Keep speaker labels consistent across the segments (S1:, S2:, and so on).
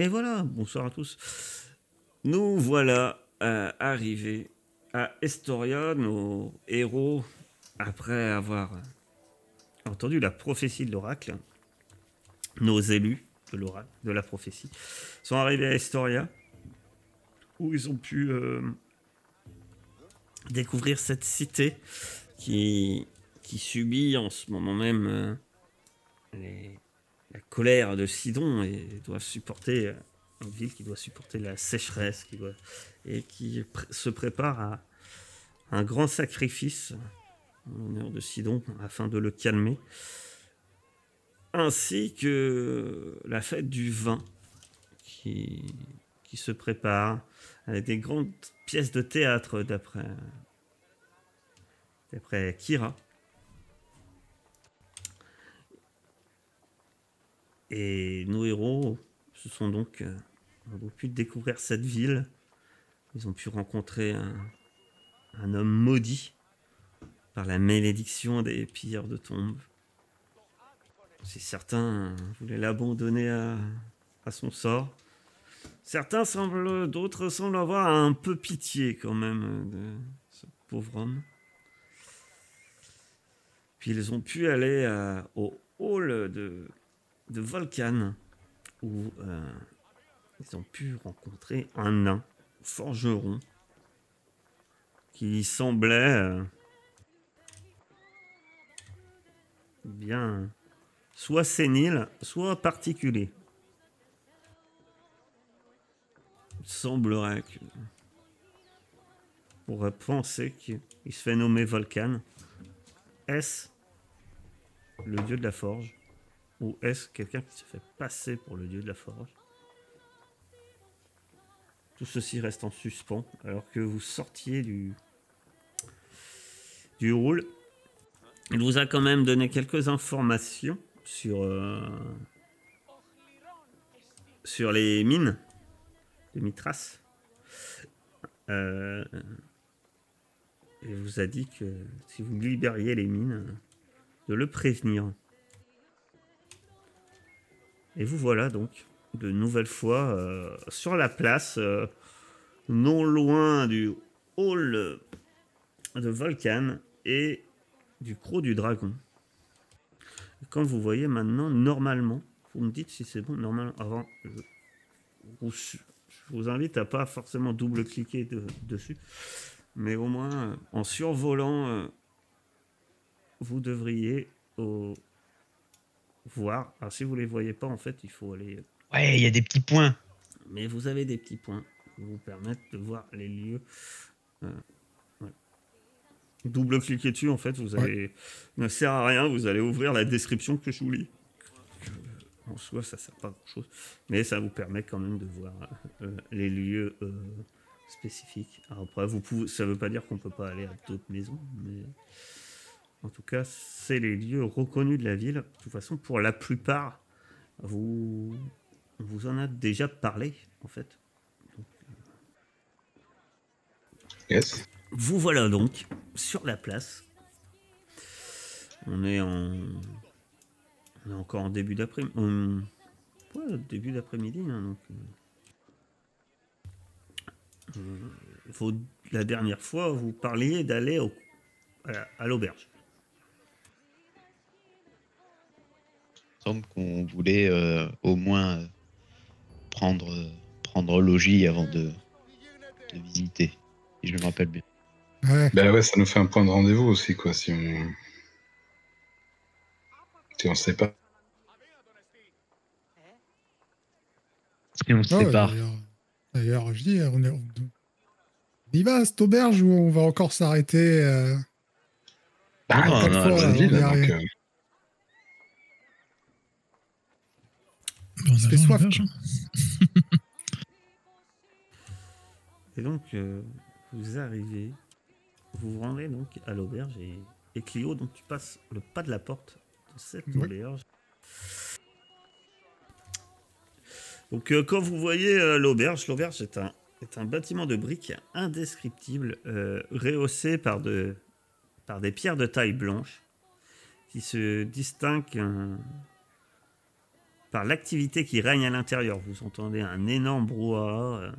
S1: Et voilà, bonsoir à tous. Nous voilà euh, arrivés à Estoria, nos héros, après avoir entendu la prophétie de l'oracle, nos élus de l'oracle, de la prophétie, sont arrivés à Estoria, où ils ont pu euh, découvrir cette cité qui, qui subit en ce moment même euh, les, la colère de Sidon et doit supporter euh, une ville qui doit supporter la sécheresse et qui se prépare à un grand sacrifice en l'honneur de Sidon afin de le calmer, ainsi que la fête du vin qui, qui se prépare avec des grandes pièces de théâtre d'après d'après Kira. Et nos héros se sont donc euh, pu découvrir cette ville. Ils ont pu rencontrer un, homme maudit par la malédiction des pilleurs de tombes. Si certains voulaient l'abandonner à, son sort, certains semblent, d'autres semblent avoir un peu pitié quand même de ce pauvre homme. Puis ils ont pu aller à, au hall de de Volcan où euh, ils ont pu rencontrer un nain forgeron qui semblait euh, bien soit sénile, soit particulier. Il semblerait que on pourrait penser qu'il se fait nommer Volcan. Est-ce le dieu de la forge? Ou est-ce quelqu'un qui se fait passer pour le dieu de la forge Tout ceci reste en suspens alors que vous sortiez du, du rôle. Il vous a quand même donné quelques informations sur, euh, sur les mines de Mitras. Euh, et vous a dit que si vous libériez les mines, de le prévenir. Et vous voilà donc de nouvelle fois euh, sur la place, euh, non loin du hall de Volcan et du croc du dragon. comme vous voyez maintenant, normalement, vous me dites si c'est bon, normalement, avant, je, vous invite à pas forcément double-cliquer dessus, mais au moins, euh, en survolant, vous devriez au, voir. Alors si vous les voyez pas, en fait, il faut aller.
S2: Ouais, il y a des petits points.
S1: Mais vous avez des petits points qui vous permettent de voir les lieux. Euh, Double cliquer dessus, en fait, vous allez. Ne sert à rien, vous allez ouvrir la description que je vous lis. En soi, ça sert pas à grand chose. Mais ça vous permet quand même de voir euh, les lieux euh, spécifiques. Alors après, vous pouvez, ça veut pas dire qu'on peut pas aller à d'autres maisons, mais. En tout cas, c'est les lieux reconnus de la ville. De toute façon, pour la plupart, vous, vous en a déjà parlé, en fait. Donc,
S3: yes.
S1: Vous voilà donc sur la place. On est en. On est encore en début d'après-midi. Ouais, début d'après-midi. Hein, donc. Euh, la dernière fois, vous parliez d'aller à l'auberge.
S2: Semble qu'on voulait euh, au moins euh, prendre, prendre logis avant de, de visiter, si je me rappelle bien.
S3: Ouais. Bah ouais, ça nous fait un point de rendez-vous aussi, quoi, si on. Si on sait pas.
S2: Si on se sépare.
S4: D'ailleurs, je dis, on, est, on y va à cette auberge où on va encore s'arrêter. Euh...
S3: Ah, non, non, fois, là, ville, donc, euh...
S4: On fait soif.
S1: et donc, euh, vous arrivez, vous vous rendez donc à l'auberge et, et, Clio, donc tu passes le pas de la porte de cette oui. auberge. Donc, euh, quand vous voyez euh, l'auberge, l'auberge est un, est un bâtiment de briques indescriptible, euh, rehaussé par, de, par des pierres de taille blanche qui se distinguent par l'activité qui règne à l'intérieur. Vous entendez un énorme brouhaha. euh,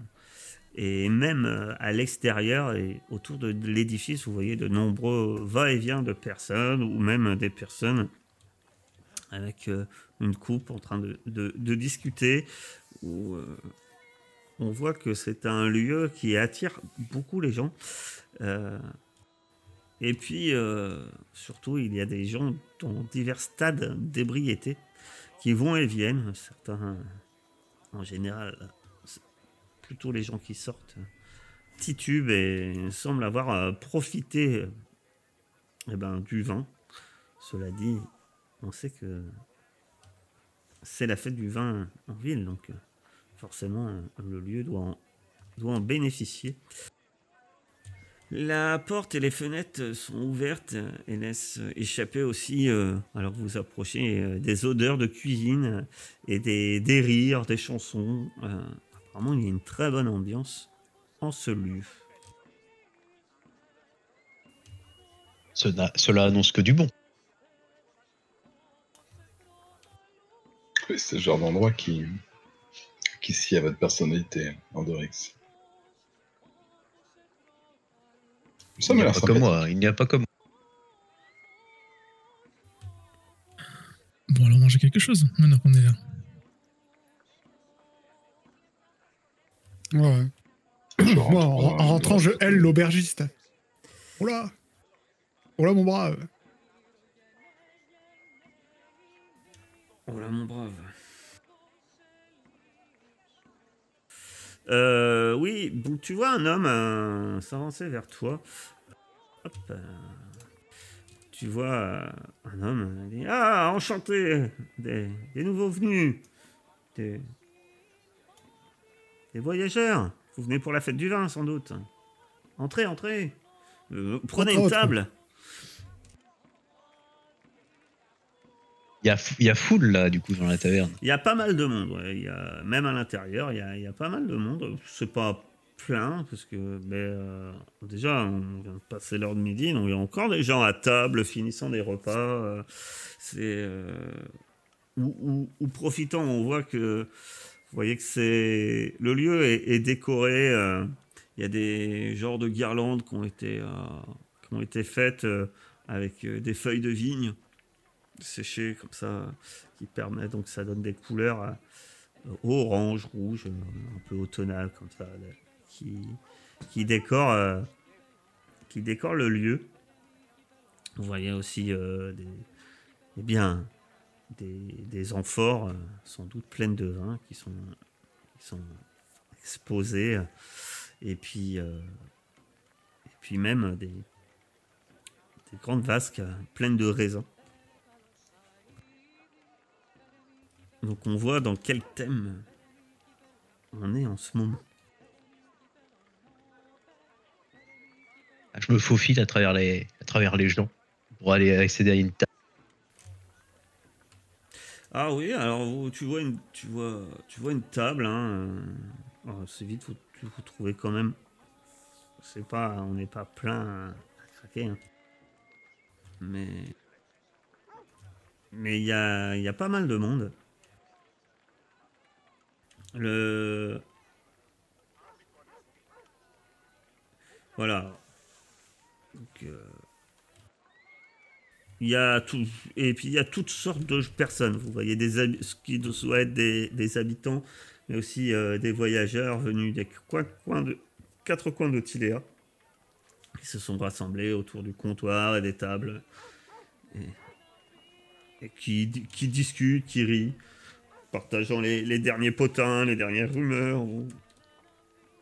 S1: et même euh, à l'extérieur et autour de l'édifice, vous voyez de nombreux va-et-vient de personnes ou même des personnes avec euh, une coupe en train de, discuter. On voit que c'est un lieu qui attire beaucoup les gens. Et puis, surtout, il y a des gens dans divers stades d'ébriété qui vont et viennent. Certains, en général, plutôt les gens qui sortent, titubent et semblent avoir euh, profité eh ben, du vin. Cela dit, on sait que c'est la fête du vin en ville, donc forcément, le lieu doit en bénéficier. La porte et les fenêtres sont ouvertes et laissent échapper aussi, euh, alors que vous approchez, euh, des odeurs de cuisine et des, des rires, des chansons. Euh, apparemment, il y a une très bonne ambiance en ce lieu.
S2: Cela, cela annonce que du bon.
S3: Oui, C'est le genre d'endroit qui, qui scie à votre personnalité, Andorix. Ça
S2: Il
S3: m'a
S2: n'y a
S3: l'air
S2: pas comme moi. Il n'y a pas comme
S5: Bon, alors manger quelque chose, maintenant qu'on est là.
S4: Ouais,
S3: rentre
S4: Moi, en, rentrant, je hèle l'aubergiste. Oh là Oh là, mon brave
S1: Oh là, mon brave. Euh, oui, bon, tu vois un homme euh, s'avancer vers toi. Hop. euh, tu vois euh, un homme. dit, ah, enchanté des, des nouveaux venus. Des, des voyageurs. Vous venez pour la fête du vin, sans doute. Entrez, entrez. Prenez une table.
S2: Il y a, foule là, du coup, dans la taverne.
S1: Il y a pas mal de monde, ouais. Y a, même à l'intérieur, il y a, pas mal de monde. C'est pas plein, parce que mais, euh, déjà, on vient de passer l'heure de midi, donc il y a encore des gens à table finissant des repas. euh, c'est. euh, ou, profitant, on voit que. Vous voyez que c'est. Le lieu est, est décoré. il y a des genres de guirlandes qui ont été, qui ont été faites avec des feuilles de vigne séchées comme ça qui permet donc ça donne des couleurs euh, orange, rouge, euh, un peu automnales comme ça, qui, qui décorent euh, qui décorent le lieu. Vous voyez aussi des, eh bien, des, des amphores, sans doute pleines de vin, qui sont, qui sont exposées. Et puis, et puis même des, des grandes vasques pleines de raisins. Donc on voit dans quel thème on est en ce moment.
S2: Ah, Je me faufile à travers les, à travers les gens pour aller accéder à une table.
S1: Ah oui, alors tu vois une, tu vois, tu vois une table. Hein, oh, c'est vite, vous, vous trouvez quand même. C'est pas, on n'est pas plein à craquer. hein. Mais mais il y a, il y a pas mal de monde. Le voilà. Euh, il y a tout et puis il y a toutes sortes de personnes. Vous voyez des ce qui doit être des, habitants, mais aussi euh, des voyageurs venus des de quatre coins de Tiléa qui se sont rassemblés autour du comptoir et des tables et, qui, qui discutent, qui rient, partageant les, les derniers potins, les dernières rumeurs ou,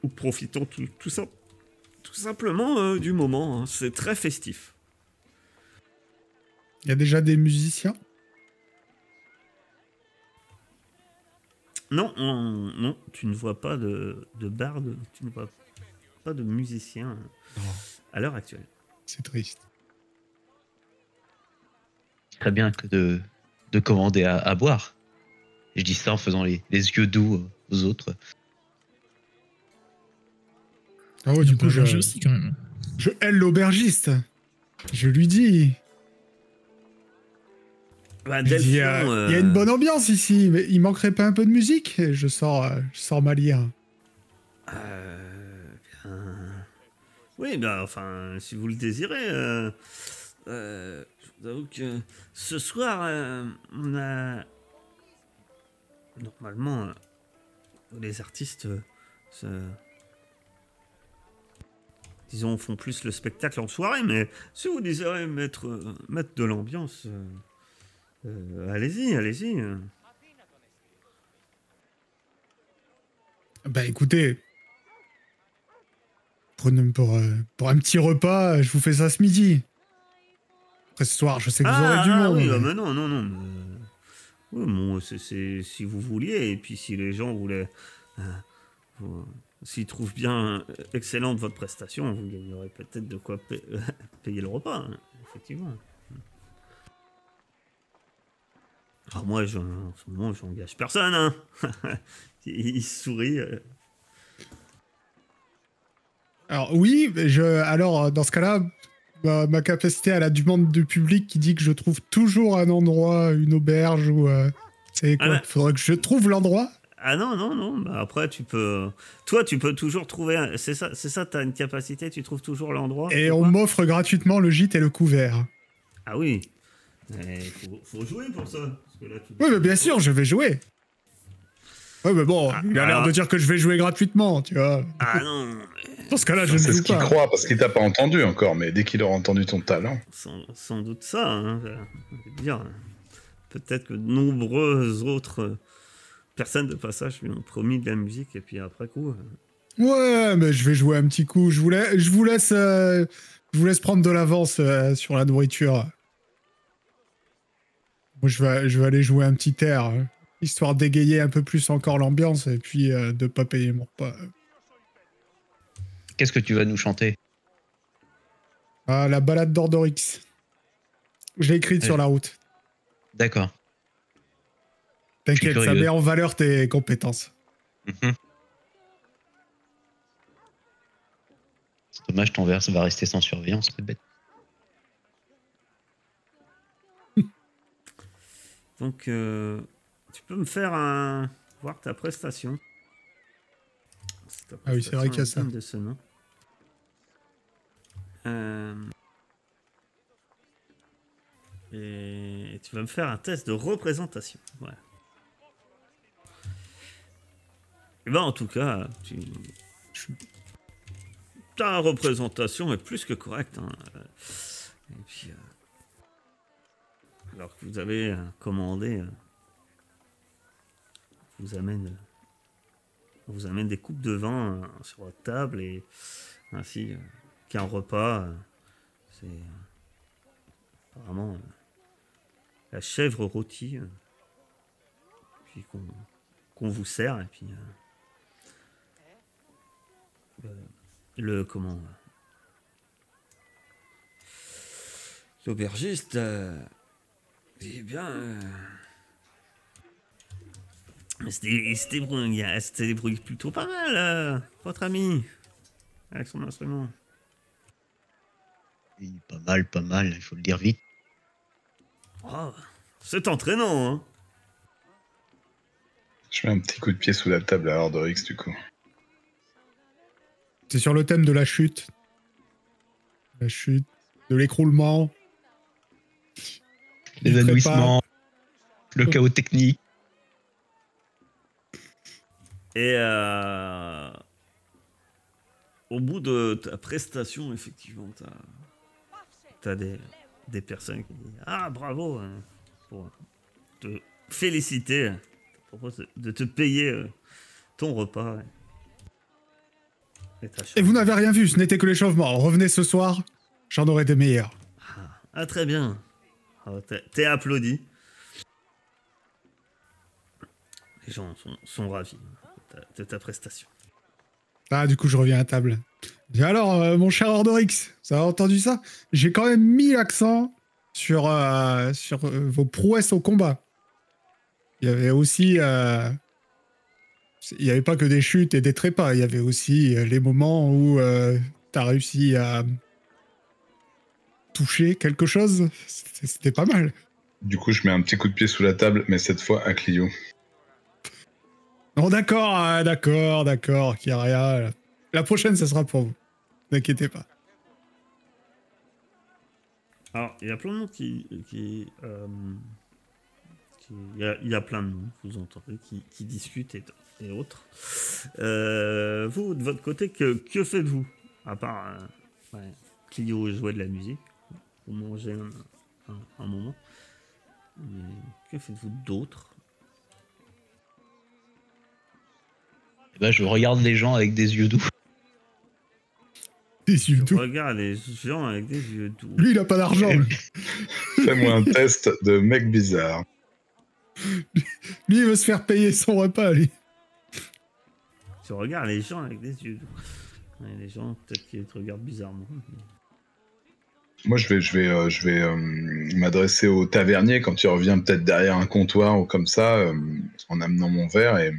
S1: ou profitant tout, tout ça tout simplement euh, du moment. hein. C'est très festif.
S4: Il y a déjà des musiciens?
S1: Non, on- non, tu ne vois pas de, de barde, tu ne vois pas de musicien
S4: Oh.
S1: à l'heure actuelle.
S4: C'est triste.
S2: Très bien que de, de commander à, à boire. Je dis ça en faisant les, les yeux doux euh, aux autres.
S4: Ah ouais,
S5: Il y
S4: du
S5: a
S4: coup, je,
S5: aussi quand même.
S4: je hèle l'aubergiste. Je lui dis.
S1: Bah,
S4: Je dis,
S1: Delphion,
S4: euh, Il y a une
S1: euh,
S4: bonne ambiance ici, mais il manquerait pas un peu de musique je sors, je sors ma lyre.
S1: Euh, bien. Oui, bah, enfin, si vous le désirez. euh, euh, je vous avoue que ce soir, euh, on a. Normalement, euh, les artistes euh, se. Disons, font plus le spectacle en soirée, mais si vous désirez mettre, euh, mettre de l'ambiance, euh, euh, allez-y, allez-y.
S4: Bah écoutez, prenez pour, pour un petit repas, je vous fais ça ce midi. Après ce soir, je sais que vous aurez du monde.
S1: oui,
S4: mais-
S1: ah, mais non, non, non. mais- Oui, bon, c'est- si vous vouliez, et puis si les gens voulaient. euh, S'ils trouvent bien euh, excellente votre prestation, vous gagnerez peut-être de quoi pa- payer le repas, hein, effectivement. Alors moi, je, en ce moment, j'engage personne. Hein. il, il sourit. euh.
S4: Alors oui, je, alors dans ce cas-là, ma, ma capacité à la demande du public qui dit que je trouve toujours un endroit, une auberge ou... Euh, c'est quoi
S1: Ah bah.
S4: Faudrait que je trouve l'endroit
S1: Ah non, non, non. Bah après, tu peux. Toi, tu peux toujours trouver. un- C'est ça, c'est ça, t'as une capacité, tu trouves toujours l'endroit.
S4: et on m'offre gratuitement le gîte et le couvert.
S1: Ah oui. Il faut, faut jouer pour ça. parce que là, tu-
S4: Oui, mais bien sûr, je vais jouer. Ouais, mais bon,
S1: Ah,
S4: il a l'air de dire que je vais jouer gratuitement, tu vois.
S1: Ah non,
S4: Dans ce cas-là, je ne
S3: C'est ce
S4: joue
S3: qu'il
S4: pas.
S3: croit parce qu'il t'a pas entendu encore, mais dès qu'il aura entendu ton talent.
S1: sans, sans doute ça. Hein, je dire. Peut-être que de nombreuses autres personnes de passage lui ont promis de la musique et puis après coup. euh,
S4: Ouais, mais je vais jouer un petit coup. Je vous laisse, je vous laisse, euh, je vous laisse prendre de l'avance euh, sur la nourriture. Moi, je vais, je vais aller jouer un petit air, hein, histoire d'égayer un peu plus encore l'ambiance et puis euh, de pas payer mon repas.
S2: Qu'est-ce que tu vas nous chanter?
S4: Ah, la balade d'Ordorix. Je l'ai écrite
S2: Ouais.
S4: sur la route.
S2: D'accord.
S4: T'inquiète, ça met en valeur tes compétences.
S2: Mhm. C'est dommage, ton verre ça va rester sans surveillance, c'est bête.
S1: Donc, euh, tu peux me faire un. voir ta prestation. Ta
S4: Ah oui, c'est vrai qu'il y a ça.
S1: De ce nom. Euh, Et tu vas me faire un test de représentation. Voilà. Et ben en tout cas, tu... ta représentation est plus que correcte. hein. Et puis, euh, alors que vous avez euh, commandé, euh, vous amène, euh, vous amène des coupes de vin euh, sur votre table et ainsi euh, qu'un repas. c'est apparemment la chèvre rôtie, puis qu'on vous sert et puis le comment l'aubergiste euh, dit bien se débrouille plutôt pas mal, euh, votre ami, avec son instrument.
S2: Pas mal, pas mal, il faut le dire vite.
S1: Oh, c'est entraînant, hein.
S3: Je mets un petit coup de pied sous la table à Ordorix du coup.
S4: C'est sur le thème de la chute. La chute, de l'écroulement. Il
S2: L'évanouissement, le chaos technique.
S1: Et euh, au bout de ta prestation, effectivement, tu as, des, des personnes qui disent Ah, bravo hein, pour te féliciter. Te propose de- te payer euh, ton repas. Et,
S4: vous n'avez rien vu, ce n'était que l'échauffement. Revenez ce soir, j'en aurai des meilleurs.
S1: Ah, ah, très bien. Ah, t'es- applaudi. Les gens sont, sont ravis ta, de ta prestation.
S4: Ah, du coup, je reviens à table. Et alors, euh, mon cher Ordorix, vous avez entendu ça? J'ai quand même mis l'accent sur, euh, sur euh, vos prouesses au combat. Il y avait aussi. euh, il n'y avait pas que des chutes et des trépas, il y avait aussi euh, les moments où tu as réussi à toucher quelque chose. C'était c'était pas mal.
S3: Du coup, je mets un petit coup de pied sous la table, mais cette fois à Clio.
S4: Bon, d'accord, ah, d'accord, d'accord, Kiria. La, prochaine, ça sera pour vous. N'inquiétez pas.
S1: Alors, il y a plein de monde qui. qui, euh, il, y a, plein de monde, vous entendez, qui, discutent et, autres. Euh, vous, de votre côté, que, faites-vous À part. euh, ouais, jouer de la musique. Vous mangez un, un- un moment? Mais que faites-vous d'autre?
S2: Ben, je regarde les gens avec des yeux doux.
S4: Des yeux
S1: Je
S4: doux.
S1: regarde les gens avec des yeux doux.
S4: Lui, il a pas d'argent. lui.
S3: Fais-moi un test de mec bizarre.
S4: Lui, il veut se faire payer son repas, lui.
S1: Tu regardes les gens avec des yeux doux. Les gens, peut-être qu'ils te regardent bizarrement.
S3: Moi, je vais, je vais, euh, je vais euh, m'adresser au tavernier quand il revient peut-être derrière un comptoir ou comme ça, euh, en amenant mon verre et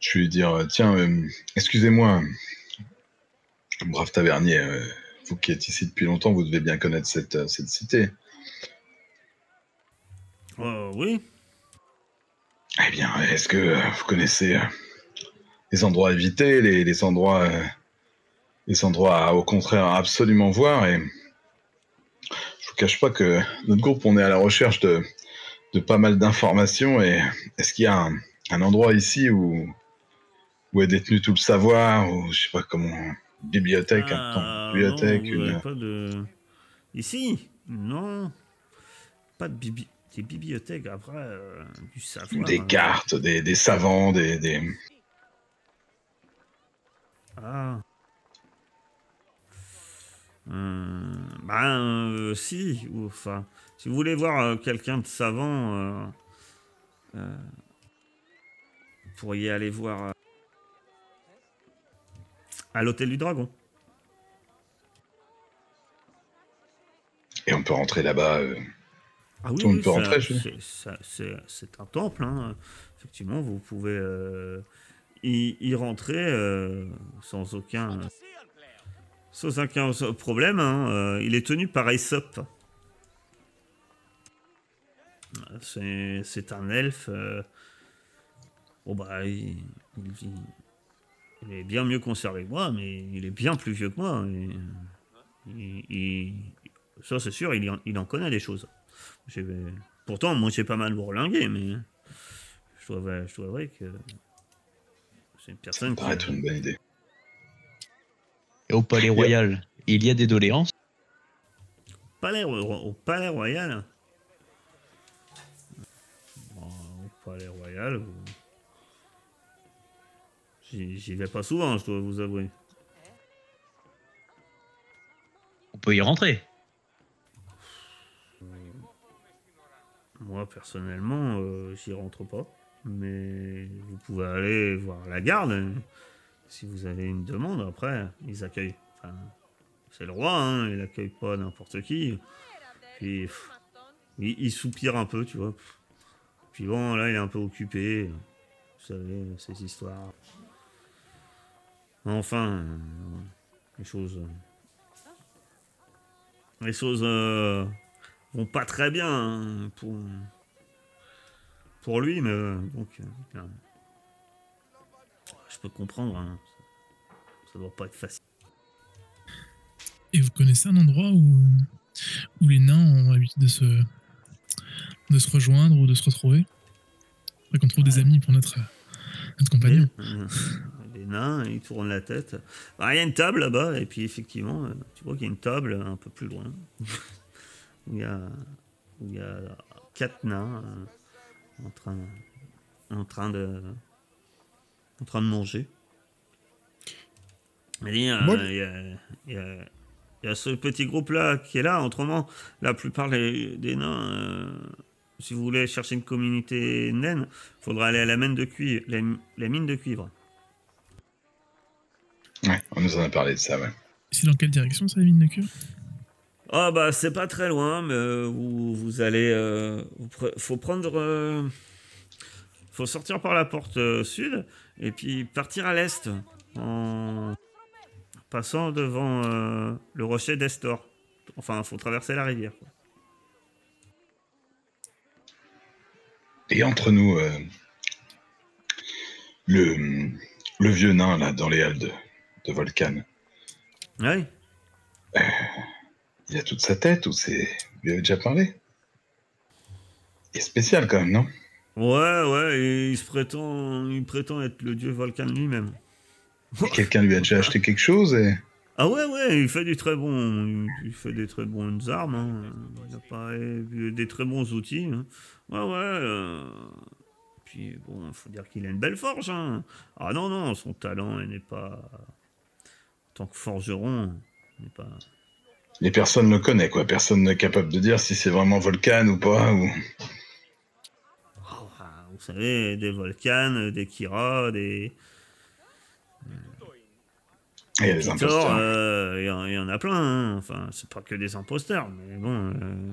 S3: je vais lui dire euh, tiens, euh, excusez-moi, brave tavernier, euh, vous qui êtes ici depuis longtemps, vous devez bien connaître cette, cette cité.
S1: Euh, oui,
S3: Eh bien, est-ce que vous connaissez les endroits à éviter, les, les endroits, les endroits à, au contraire à absolument voir Et je vous cache pas que notre groupe, on est à la recherche de, de pas mal d'informations. Et est-ce qu'il y a un, un endroit ici où, où est détenu tout le savoir, ou je sais pas comment, bibliothèque,
S1: Ah,
S3: bibliothèque,
S1: non,
S3: une-
S1: pas de... Ici Non. Pas de bibi... des bibliothèques, après, euh, du savoir.
S3: des
S1: hein.
S3: cartes, des, des savants, des, des...
S1: Ah. Euh, ben, euh, si, ou, enfin, si vous voulez voir euh, quelqu'un de savant, euh, vous pourriez aller voir à l'hôtel du dragon.
S3: Et on peut rentrer là-bas. euh,
S1: Ah oui,
S3: peut
S1: ça-
S3: rentrer,
S1: c'est- un temple. hein. Effectivement, vous pouvez euh, y, y rentrer euh, sans aucun sans aucun problème. hein. Il est tenu par Aesop. C'est c'est un elfe. Bon bah, il, il vit- il est bien mieux conservé que moi, mais il est bien plus vieux que moi. et, il- il- ça, c'est sûr, il, en- il en connaît des choses. Pourtant, moi j'ai pas mal bourlingué, mais je dois, je dois avouer que c'est une personne qui.
S3: paraît être une bonne idée.
S2: Et au Palais Royal, il y a des doléances?
S1: Palais, au, au Palais Royal? Bon, Au Palais Royal. vous- J'y vais pas souvent, je dois vous avouer.
S2: On peut y rentrer.
S1: Moi, personnellement, euh, j'y rentre pas. Mais vous pouvez aller voir la garde. hein. Si vous avez une demande, après, ils accueillent. Enfin, c'est le roi, hein, il accueille pas n'importe qui. Puis, pff, il, il soupire un peu, tu vois. Puis bon, là, il est un peu occupé. Vous savez, ces histoires. Enfin, euh, les choses. euh, Les choses euh, vont pas très bien hein, pour, pour lui, mais donc. euh, je peux comprendre. hein. Ça doit pas être facile.
S5: Et vous connaissez un endroit où, où les nains ont l'habitude de se, de se rejoindre ou de se retrouver? Faudrait qu'on trouve des amis pour notre, notre compagnon.
S1: Les nains, ils tournent la tête. Bah, Il y a une table là-bas, et puis effectivement, euh, tu vois qu'il y a une table un peu plus loin. où il y a, il y a quatre nains en, train, en, train de, en train de manger. Il il y, a, il y a- il y a ce petit groupe-là qui est là. Autrement, la plupart des, des nains, euh, si vous voulez chercher une communauté naine, il faudra aller à la mine de cuivre. La, la mine de cuivre.
S3: Ouais, on nous en a parlé de ça, ouais.
S5: C'est dans quelle direction ça, la mine de cure
S1: Ah bah c'est pas très loin, mais euh, vous, vous allez... euh, vous pre- faut prendre... euh, faut sortir par la porte euh, sud et puis partir à l'est en passant devant euh, le rocher d'Estor. Enfin, faut traverser la rivière. quoi.
S3: Et entre nous, euh, le, le vieux nain, là, dans les halles de, Volcan,
S1: Ouais.
S3: il a toute sa tête ou c'est. Vous avez déjà parlé? Il est spécial quand même, non?
S1: Ouais, ouais, et il se prétend, il prétend être le dieu Volcan lui-même.
S3: Quelqu'un lui a déjà acheté quelque chose et.
S1: Ah ouais, ouais, il fait du très bon, il fait des très bonnes armes, hein. il a pas et des très bons outils. hein. Ouais, ouais. euh, Puis bon, il faut dire qu'il a une belle forge. hein. Ah non, non, son talent il n'est pas, tant que forgeron, n'est pas.
S3: Les personnes le connaissent, quoi. Personne n'est capable de dire si c'est vraiment Volcan ou pas. Ou...
S1: Oh, ah, vous savez, des volcans, des Kira, des
S3: Il y a des imposteurs.
S1: euh, il y, en- il y en a plein. hein. Enfin, c'est pas que des imposteurs, mais bon, euh,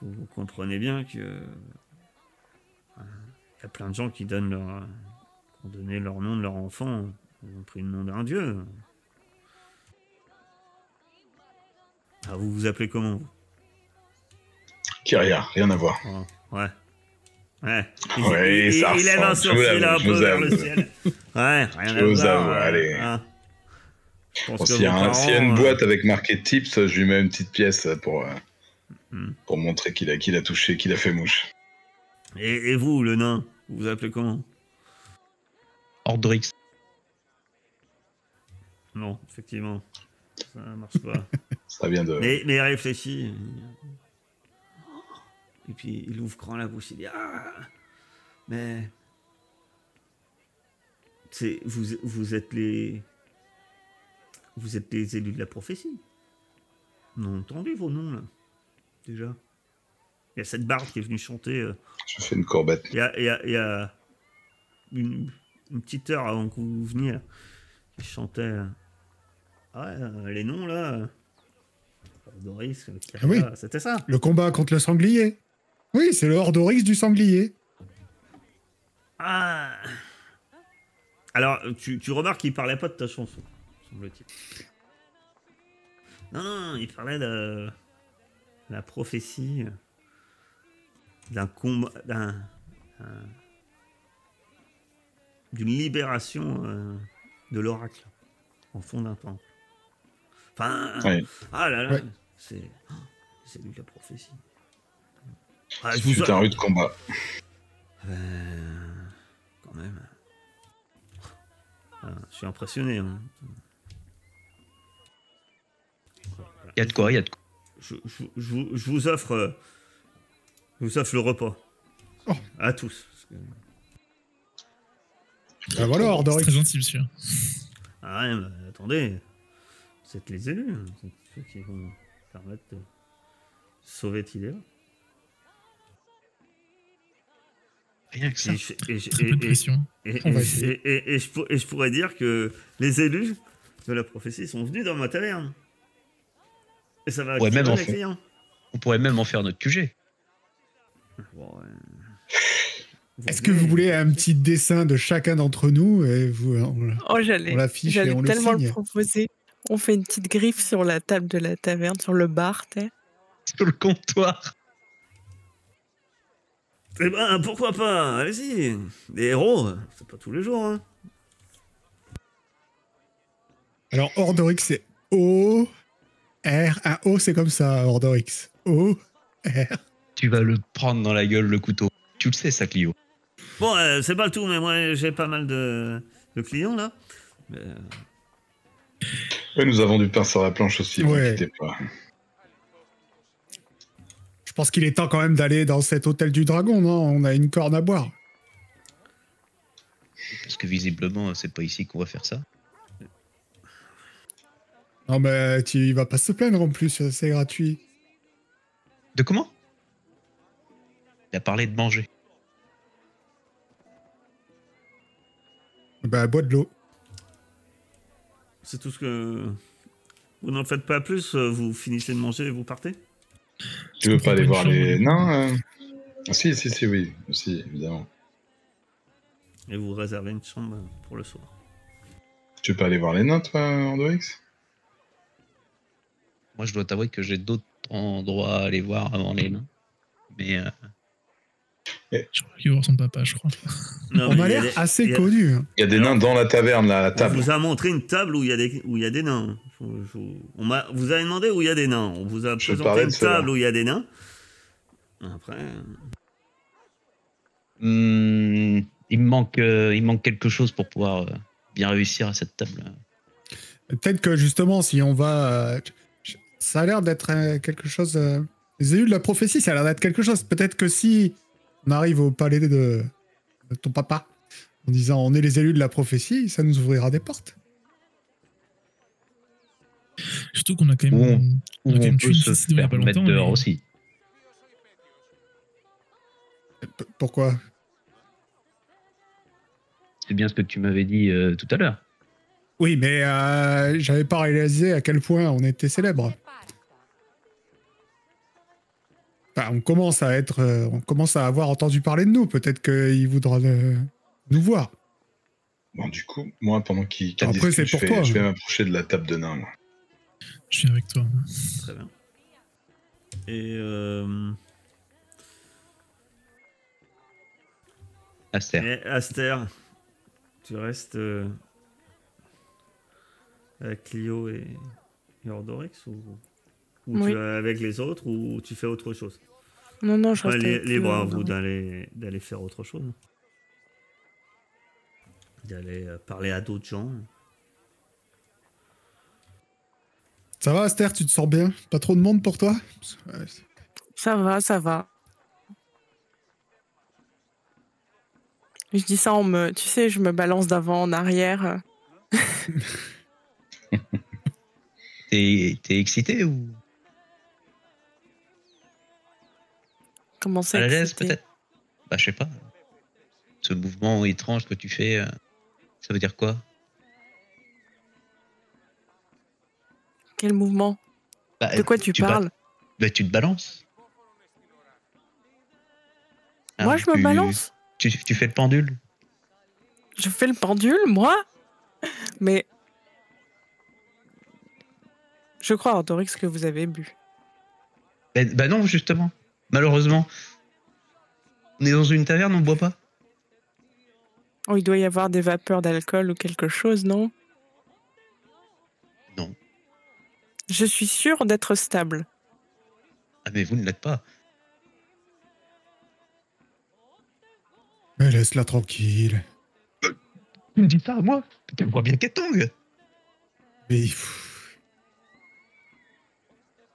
S1: vous, vous comprenez bien que euh, il y a plein de gens qui donnent leur, qui ont donné leur nom de leur enfant, ils ont pris le nom d'un dieu. Ah, vous vous appelez comment vous?
S3: Kyria, rien à voir.
S1: Oh, Ouais. Ouais.
S3: Ouais, ça
S1: il lève un
S3: ressemble, je vous
S1: sourcil
S3: avoue,
S1: un
S3: je
S1: peu
S3: vous
S1: vers le
S3: avoue.
S1: ciel. Ouais, rien
S3: Je
S1: à
S3: vous
S1: voir.
S3: avoue, allez.
S1: hein.
S3: Bon,
S1: que
S3: S'il y, a une
S1: euh,
S3: boîte avec marqué tips, je lui mets une petite pièce pour, euh,
S1: Hmm.
S3: pour montrer qu'il a, qu'il a touché, qu'il a fait mouche.
S1: Et, et vous, le nain, vous vous appelez comment?
S2: Ordrix.
S1: Non, effectivement. Ça marche pas.
S3: Ça vient de.
S1: mais, mais réfléchis. Et puis il ouvre grand la bouche, il dit Ah Mais. C'est, vous, vous êtes les. Vous êtes les élus de la prophétie. Non, entendu vos noms là. Déjà. Il y a cette barbe qui est venue chanter. euh,
S3: Je fais une courbette.
S1: Il y a, il y a- il y a une, une petite heure avant que vous veniez, là, qui chantait. euh, Ah ouais, euh, les noms là. Doris,
S4: Ah oui.
S1: c'était ça.
S4: Le combat contre le sanglier. Oui, c'est le Hordorix du sanglier.
S1: Ah Alors, tu, tu remarques qu'il parlait pas de ta chanson, semble-t-il. Non, non, il parlait de la prophétie d'un combat, d'un. un- d'une libération euh, de l'oracle en fond d'un temple. Enfin,
S3: Ouais.
S1: ah là là,
S4: Ouais.
S1: C'est. oh, c'est lui la prophétie. Ah, je
S3: C'est
S1: vous
S3: un rude combat.
S1: euh, quand même. Ah, je suis impressionné. hein.
S2: Il y a de quoi, il y a de quoi.
S1: Je, je- je vous- je vous offre, euh, je vous offre le repas.
S4: Oh.
S1: À tous. que-
S4: Bah voilà,
S5: C'est
S4: Hordorix.
S5: très gentil, monsieur.
S1: Ah ouais, mais attendez. Vous êtes les élus. hein. C'est ceux qui vont permettre de sauver Tidéa.
S2: Rien que ça.
S1: Et, je- et je-
S5: Très peu
S1: et-
S4: On
S1: je, pour- et je pourrais dire que les élus de la prophétie sont venus dans ma taverne. Et ça va
S2: Ouais,
S1: attirer
S2: même en
S1: clients.
S2: On pourrait même en faire notre QG.
S1: Bon.
S4: Est-ce que vous voulez un petit dessin de chacun d'entre nous et vous, on,
S6: Oh, j'allais.
S4: on l'affiche et on le
S6: tellement le,
S4: signe
S6: proposer. On fait une petite griffe sur la table de la taverne, sur le bar, tu sais.
S2: Sur le comptoir.
S1: Eh ben, pourquoi pas? Allez-y. Des héros, c'est pas tous les jours. Hein.
S4: Alors, Hordorix, c'est O, R, un O, c'est comme ça, Hordorix. O, R.
S2: Tu vas le prendre dans la gueule, le couteau. Tu le sais, ça, Clio.
S1: Bon, euh, c'est pas tout, mais moi j'ai pas mal de, de clients là. Mais, euh,
S3: Ouais, nous avons du pain sur la planche aussi, vous
S4: Ouais.
S3: inquiétez pas.
S4: Je pense qu'il est temps quand même d'aller dans cet hôtel du dragon, non? On a une corne à boire.
S2: Parce que visiblement, c'est pas ici qu'on va faire ça.
S4: Non, mais tu il va pas se plaindre en plus, c'est gratuit.
S2: De comment? Il a parlé de manger.
S4: Bah, bois de l'eau.
S1: C'est tout ce que. Vous n'en faites pas plus, euh, vous finissez de manger et vous partez?
S3: Tu veux pas aller voir les nains euh Si, si, si, oui, si, évidemment.
S1: et vous réservez une chambre pour le soir.
S3: Tu veux pas aller voir les nains, toi, Andorix
S2: Moi, je dois t'avouer que j'ai d'autres endroits à aller voir avant les nains. Mais euh,
S5: Je crois qu'il voir son papa, je crois.
S1: Non,
S4: On a l'air assez
S1: il y a-
S4: connu. hein.
S3: Il y a des
S1: Alors,
S3: nains dans la taverne, là, à la
S1: On
S3: table.
S1: vous a montré une table où il y a des, où il y a des nains. Faut- faut- on m'a- vous avez demandé où il y a des nains. On vous a
S3: Je
S1: présenté une table où il y a des nains. Après,
S2: Hmm, il, me manque, euh, il me manque quelque chose pour pouvoir euh, bien réussir à cette table.
S4: Peut-être que justement, si on va. euh, ça a l'air d'être euh, quelque chose. euh, les élus de la prophétie, ça a l'air d'être quelque chose. Peut-être que si on arrive au palais de, de ton papa en disant on est les élus de la prophétie, ça nous ouvrira des portes.
S5: Surtout qu'on a quand même.
S2: On,
S5: on a quand même tué une
S2: se
S5: fille il y a
S2: faire
S5: pas
S2: mettre
S5: longtemps.
S2: dehors
S5: mais-
S2: aussi.
S4: P- pourquoi?
S2: C'est bien ce que tu m'avais dit euh, tout à l'heure.
S4: Oui, mais euh, j'avais pas réalisé à quel point on était célèbre. Enfin, on commence à être, euh, on commence à avoir entendu parler de nous. Peut-être qu'il voudra euh, nous voir.
S3: Bon, du coup, moi, pendant qu'il qu'il
S4: Après,
S3: discute,
S4: c'est pour toi,
S3: je vais
S4: hein.
S3: m'approcher de la table de nains. moi.
S5: Je suis avec toi.
S1: très bien. Et euh,
S2: Aster.
S1: et Aster, tu restes euh, avec Clio et, et Ordorix ou, ou
S6: Oui.
S1: tu es avec les autres ou tu fais autre chose?
S6: Non, non, je reste
S1: Libre à vous d'aller d'aller faire autre chose. D'aller euh, parler à d'autres gens.
S4: Ça va, Aster Tu te sens bien? Pas trop de monde pour toi? Ouais,
S6: Ça va, ça va. Je dis ça, on me, tu sais, je me balance d'avant en arrière.
S2: T'es t'es excité ou?
S6: Comment ça
S2: à la l'aise peut-être Bah je sais pas. Ce mouvement étrange que tu fais, euh, ça veut dire quoi?
S6: Quel mouvement?
S2: Bah,
S6: De quoi tu, parles?
S2: Bah, tu te balances.
S6: Moi,
S2: Ah,
S6: je me balance?
S2: Tu, tu fais le pendule?
S6: Je fais le pendule, moi? Mais. Je crois, Ordorix, que vous avez bu.
S2: bah, bah non, justement. Malheureusement. On est dans une taverne, on boit pas
S6: Oh, il doit y avoir des vapeurs d'alcool ou quelque chose, non?
S2: Non.
S6: Je suis sûre d'être stable.
S2: Ah mais vous ne l'êtes pas.
S4: Mais laisse-la tranquille.
S2: Tu me dis ça à moi Tu vois bien
S4: Mais.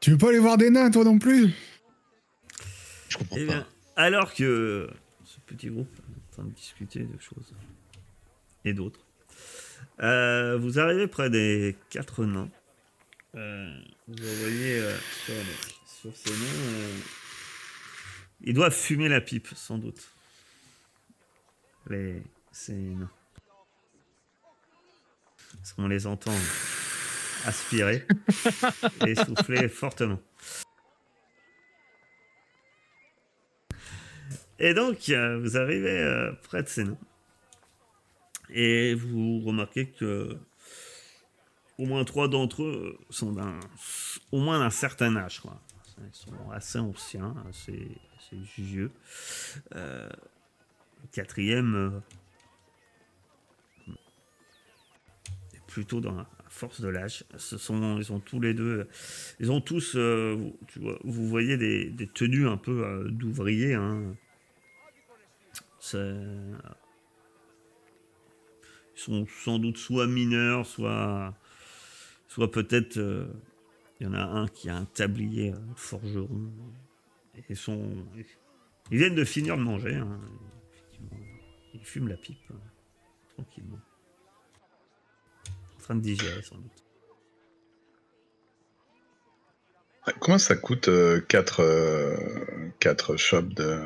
S4: Tu veux pas aller voir des nains, toi non plus?
S2: Je comprends
S1: Eh
S2: pas.
S1: bien, alors que ce petit groupe est en train de discuter de choses et d'autres, euh, vous arrivez près des quatre nains. Euh, vous voyez euh, sur, ces nains, euh, ils doivent fumer la pipe, sans doute. Les, ces nains. Parce qu'on les entend aspirer et souffler fortement. Et donc, euh, vous arrivez euh, près de ces nains. Et vous remarquez que au moins trois d'entre eux sont d'un, au moins d'un certain âge. Quoi. Ils sont assez anciens, assez, assez vieux. Euh, le quatrième est plutôt dans la force de l'âge. Ce sont, ils sont tous les deux, ils ont tous, tu vois, vous voyez des, des tenues un peu d'ouvriers. Hein. Ils sont sans doute soit mineurs, soit, soit peut-être. euh, Il y en a un qui a un tablier euh, forgeron. Et ils sont. Ils viennent de finir de manger. hein. Ils fument la pipe. euh, tranquillement. En train de digérer sans doute.
S3: Comment ça coûte 4 quatre shops de.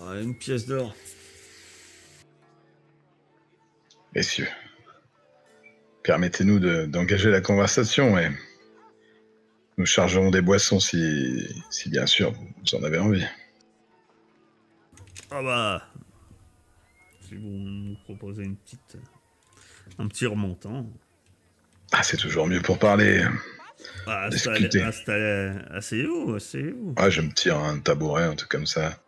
S1: Oh, une pièce d'or.
S3: Messieurs, permettez-nous de- d'engager la conversation et nous chargerons des boissons si, si bien sûr vous en avez envie.
S1: Ah bah. Si vous nous proposez une petite. Un petit remontant.
S3: Ah, c'est toujours mieux pour parler.
S1: Bah,
S3: discuter.
S1: installez- Asseyez-vous, asseyez-vous.
S3: Ah, je me tire un tabouret, un truc comme ça.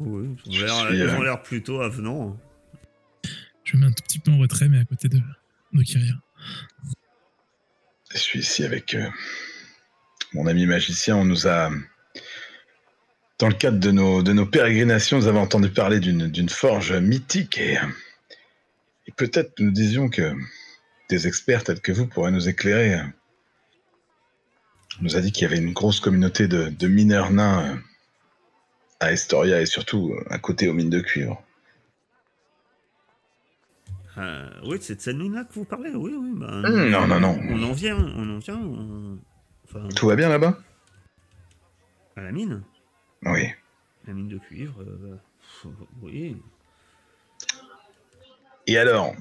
S1: Oui, ils ont l'air-
S3: euh,
S1: plutôt avenants.
S5: Je me mets un tout petit peu en retrait, mais à côté de, de Kyria.
S3: Je suis ici avec euh, mon ami magicien. On nous a, dans le cadre de nos, de nos pérégrinations, nous avons entendu parler d'une d'une forge mythique et, et peut-être nous disions que des experts tels que vous pourraient nous éclairer. On nous a dit qu'il y avait une grosse communauté de, de mineurs nains euh, à Estoria et surtout euh, à côté aux mines de cuivre.
S1: Euh, oui, c'est de cette mine-là que vous parlez, oui, oui. bah,
S3: Hum, non, non, non.
S1: On en vient, on en vient. on- Enfin,
S3: Tout va bien là-bas?
S1: À la mine?
S3: Oui.
S1: La mine de cuivre, euh, oui.
S3: Et alors,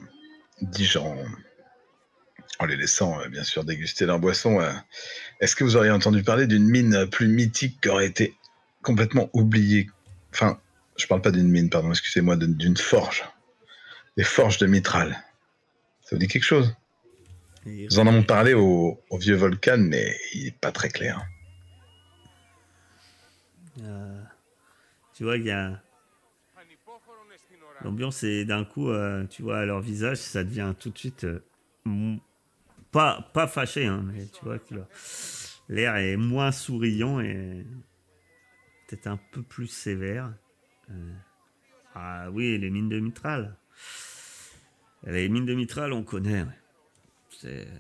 S3: dis-je en, en les laissant bien sûr déguster leur boisson, euh, est-ce que vous auriez entendu parler d'une mine plus mythique qui aurait été complètement oubliée Enfin, je parle pas d'une mine, pardon, excusez-moi, d'une forge. Des forges de Mitral. Ça vous dit quelque chose? Nous en avons parlé au, au vieux Volcan, mais il n'est pas très clair.
S1: Euh, tu vois, il y a. L'ambiance est d'un coup, euh, tu vois, à leur visage, ça devient tout de suite. euh, pas, pas fâché, hein, mais tu vois que l'air est moins souriant et peut-être un peu plus sévère. Euh, ah oui, les mines de Mitral. Les mines de Mitral, on connaît. C'est euh,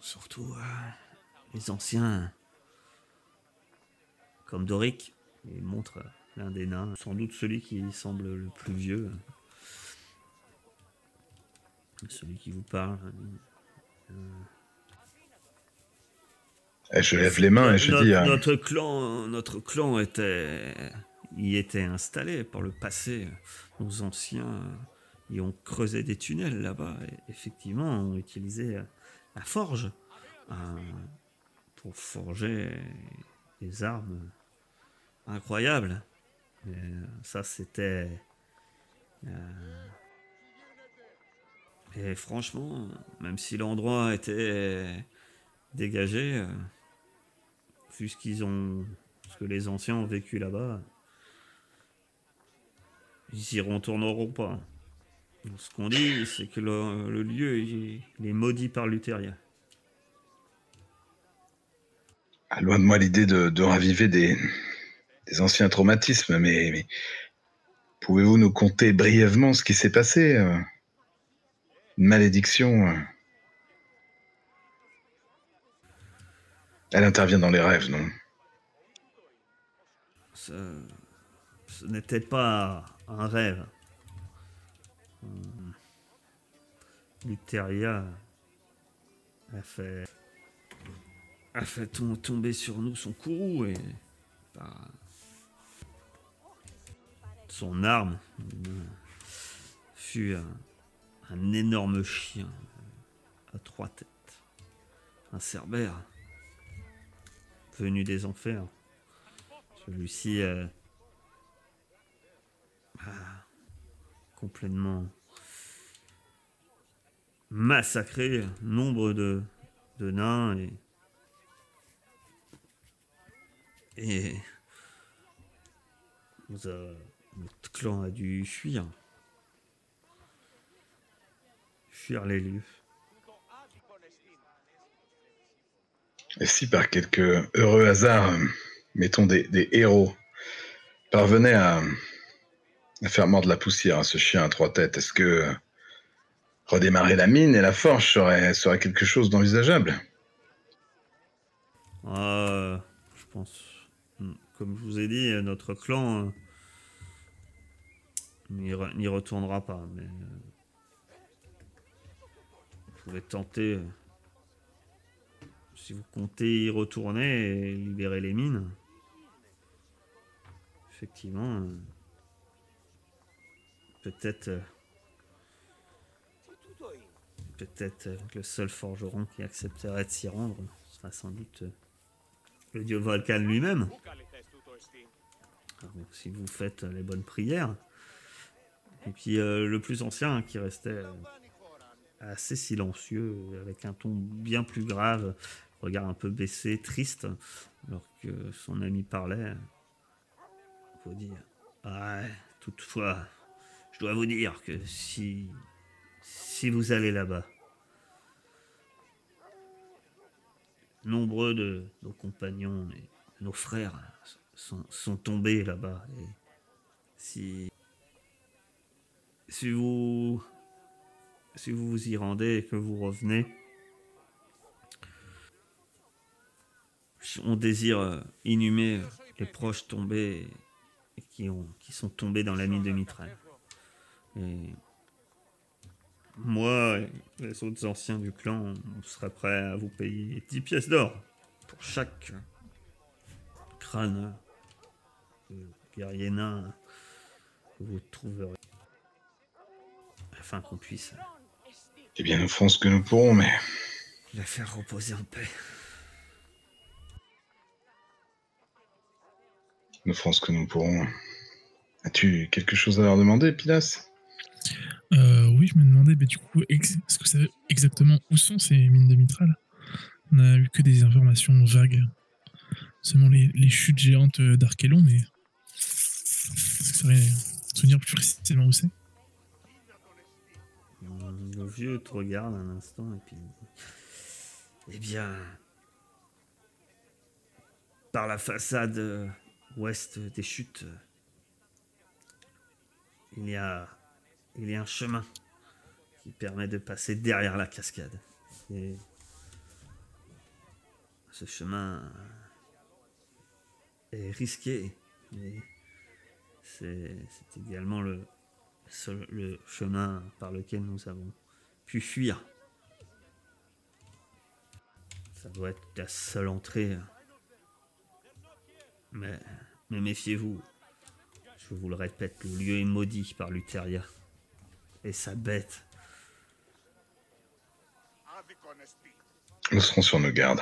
S1: surtout euh, les anciens comme Doric. Il montre l'un des nains, sans doute celui qui semble le plus vieux. Celui qui vous parle.
S3: Et je lève les mains et je
S1: notre,
S3: dis... euh,
S1: notre clan, notre clan était, y était installé par le passé. Nos anciens y ont creusé des tunnels là-bas. Et effectivement, ont utilisé la forge euh, pour forger des armes incroyables. Et ça, c'était. euh, et franchement, même si l'endroit était dégagé, euh, vu ce ont, ce que les anciens ont vécu là-bas, ils y retourneront pas. Ce qu'on dit, c'est que le, lieu est maudit par Lutheria.
S3: Ah, Loin de moi l'idée de, raviver des, anciens traumatismes, mais, mais pouvez-vous nous conter brièvement ce qui s'est passé euh, Une malédiction Elle intervient dans les rêves, non?
S1: Ce, n'était pas un rêve. Hum. Lutheria a fait, tomber sur nous son courroux et par son arme euh, fut un, un énorme chien à trois têtes, un cerbère venu des enfers. Celui-ci euh, a complètement massacré nombre de, de nains et, notre clan a dû fuir. Fuir les lieux.
S3: Et si par quelque heureux hasard, euh, mettons des, héros, parvenaient à, faire mordre la poussière à ce chien à trois têtes, est-ce que euh, redémarrer la mine et la forge serait, quelque chose d'envisageable?
S1: Euh, je pense, hmm, comme je vous ai dit, euh, notre clan euh, n'y re- n'y retournera pas. Mais euh, vous pouvez tenter, euh, si vous comptez y retourner et libérer les mines. Effectivement, euh, peut-être, euh, peut-être euh, le seul forgeron qui accepterait de s'y rendre sera sans doute le dieu Volcan lui-même. Alors, Si vous faites les bonnes prières. Et puis le plus ancien qui restait assez silencieux, avec un ton bien plus grave, regard un peu baissé, triste, alors que son ami parlait. Faut dire. Ouais, toutefois, je dois vous dire que si. Si vous allez là-bas, nombreux de nos compagnons et nos frères sont, sont tombés là-bas. Et si. Si vous. Si vous vous y rendez et que vous revenez, on désire euh, inhumer euh, les proches tombés et qui, ont, qui sont tombés dans la mine de mitraille. Et moi et les autres anciens du clan, on serait prêts à vous payer 10 pièces d'or pour chaque crâne de guerrier nain que vous trouverez. Afin qu'on puisse
S3: Eh bien, nous ferons ce que nous pourrons, mais
S1: la faire reposer en paix.
S3: Nous ferons ce que nous pourrons. As-tu quelque chose à leur demander, Pilas?
S5: Euh, oui, je me demandais, mais du coup, est-ce que vous savez exactement où sont ces mines de mitral On a eu que des informations vagues. Seulement les, les chutes géantes d'Archelon, mais. Est-ce que ça serait souvenir plus précisément où c'est?
S1: Le vieux te regarde un instant et puis. Eh bien. Par la façade euh, ouest des chutes, il y a. Il y a un chemin qui permet de passer derrière la cascade. Et ce chemin est risqué, mais c'est également le, le chemin par lequel nous avons pu fuir. Ça doit être la seule entrée. Mais, mais méfiez-vous. Je vous le répète, le lieu est maudit par Lutheria. Et sa bête.
S3: Nous serons sur nos gardes.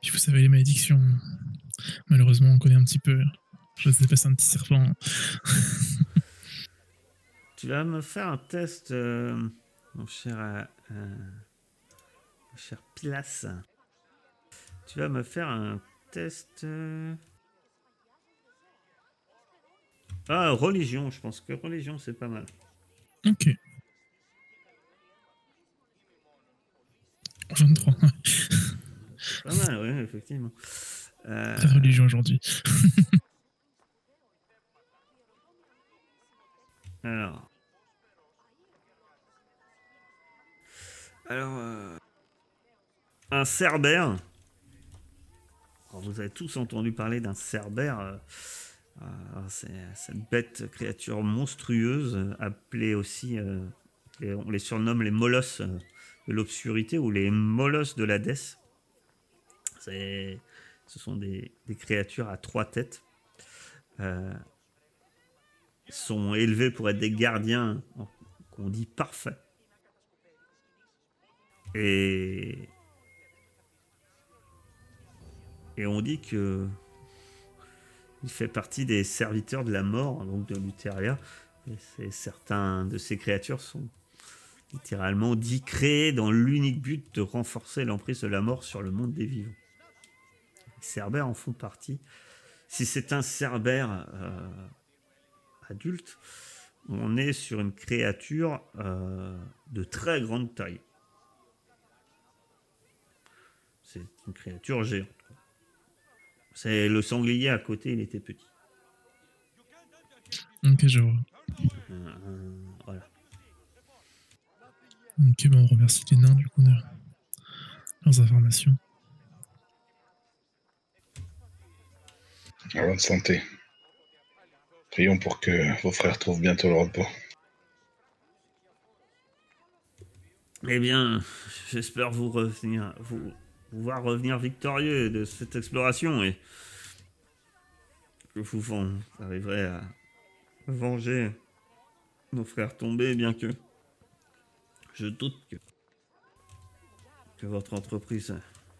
S5: Puis vous savez, les malédictions. Malheureusement, on connaît un petit peu. Je sais pas, c'est un petit serpent.
S1: Tu vas me faire un test, euh, mon cher, euh, mon cher Pilas. Tu vas me faire un test. euh, Ah, religion. Je pense que religion, c'est pas mal.
S5: Ok. 23. ouais.
S1: Pas mal, oui, effectivement. Euh,
S5: Très religion aujourd'hui.
S1: alors. Alors. euh, Un cerbère. Alors, vous avez tous entendu parler d'un cerbère. euh, cette bête créature monstrueuse, euh, appelée aussi. euh, on les surnomme les molosses euh, de l'obscurité ou les molosses de l'Hadès. Ce sont des, créatures à trois têtes. Euh, sont élevés pour être des gardiens en- qu'on dit parfaits. Et on dit que il fait partie des serviteurs de la mort, donc de Lutheria. Et certains de ces créatures sont littéralement dit créés dans l'unique but de renforcer l'emprise de la mort sur le monde des vivants. Les Cerbères en font partie. Si c'est un Cerbère euh, adulte, on est sur une créature euh, de très grande taille. C'est une créature géante. C'est le sanglier à côté, il était petit.
S5: Ok, je vois.
S1: Euh, voilà.
S5: Ok, bah on remercie les nains du coup de leurs informations.
S3: À bonne santé. Prions pour que vos frères trouvent bientôt le repos.
S1: Eh bien, j'espère vous revenir, vous, vous voir revenir victorieux de cette exploration et que vous ven- arriverez à venger nos frères tombés, bien que je doute que, votre entreprise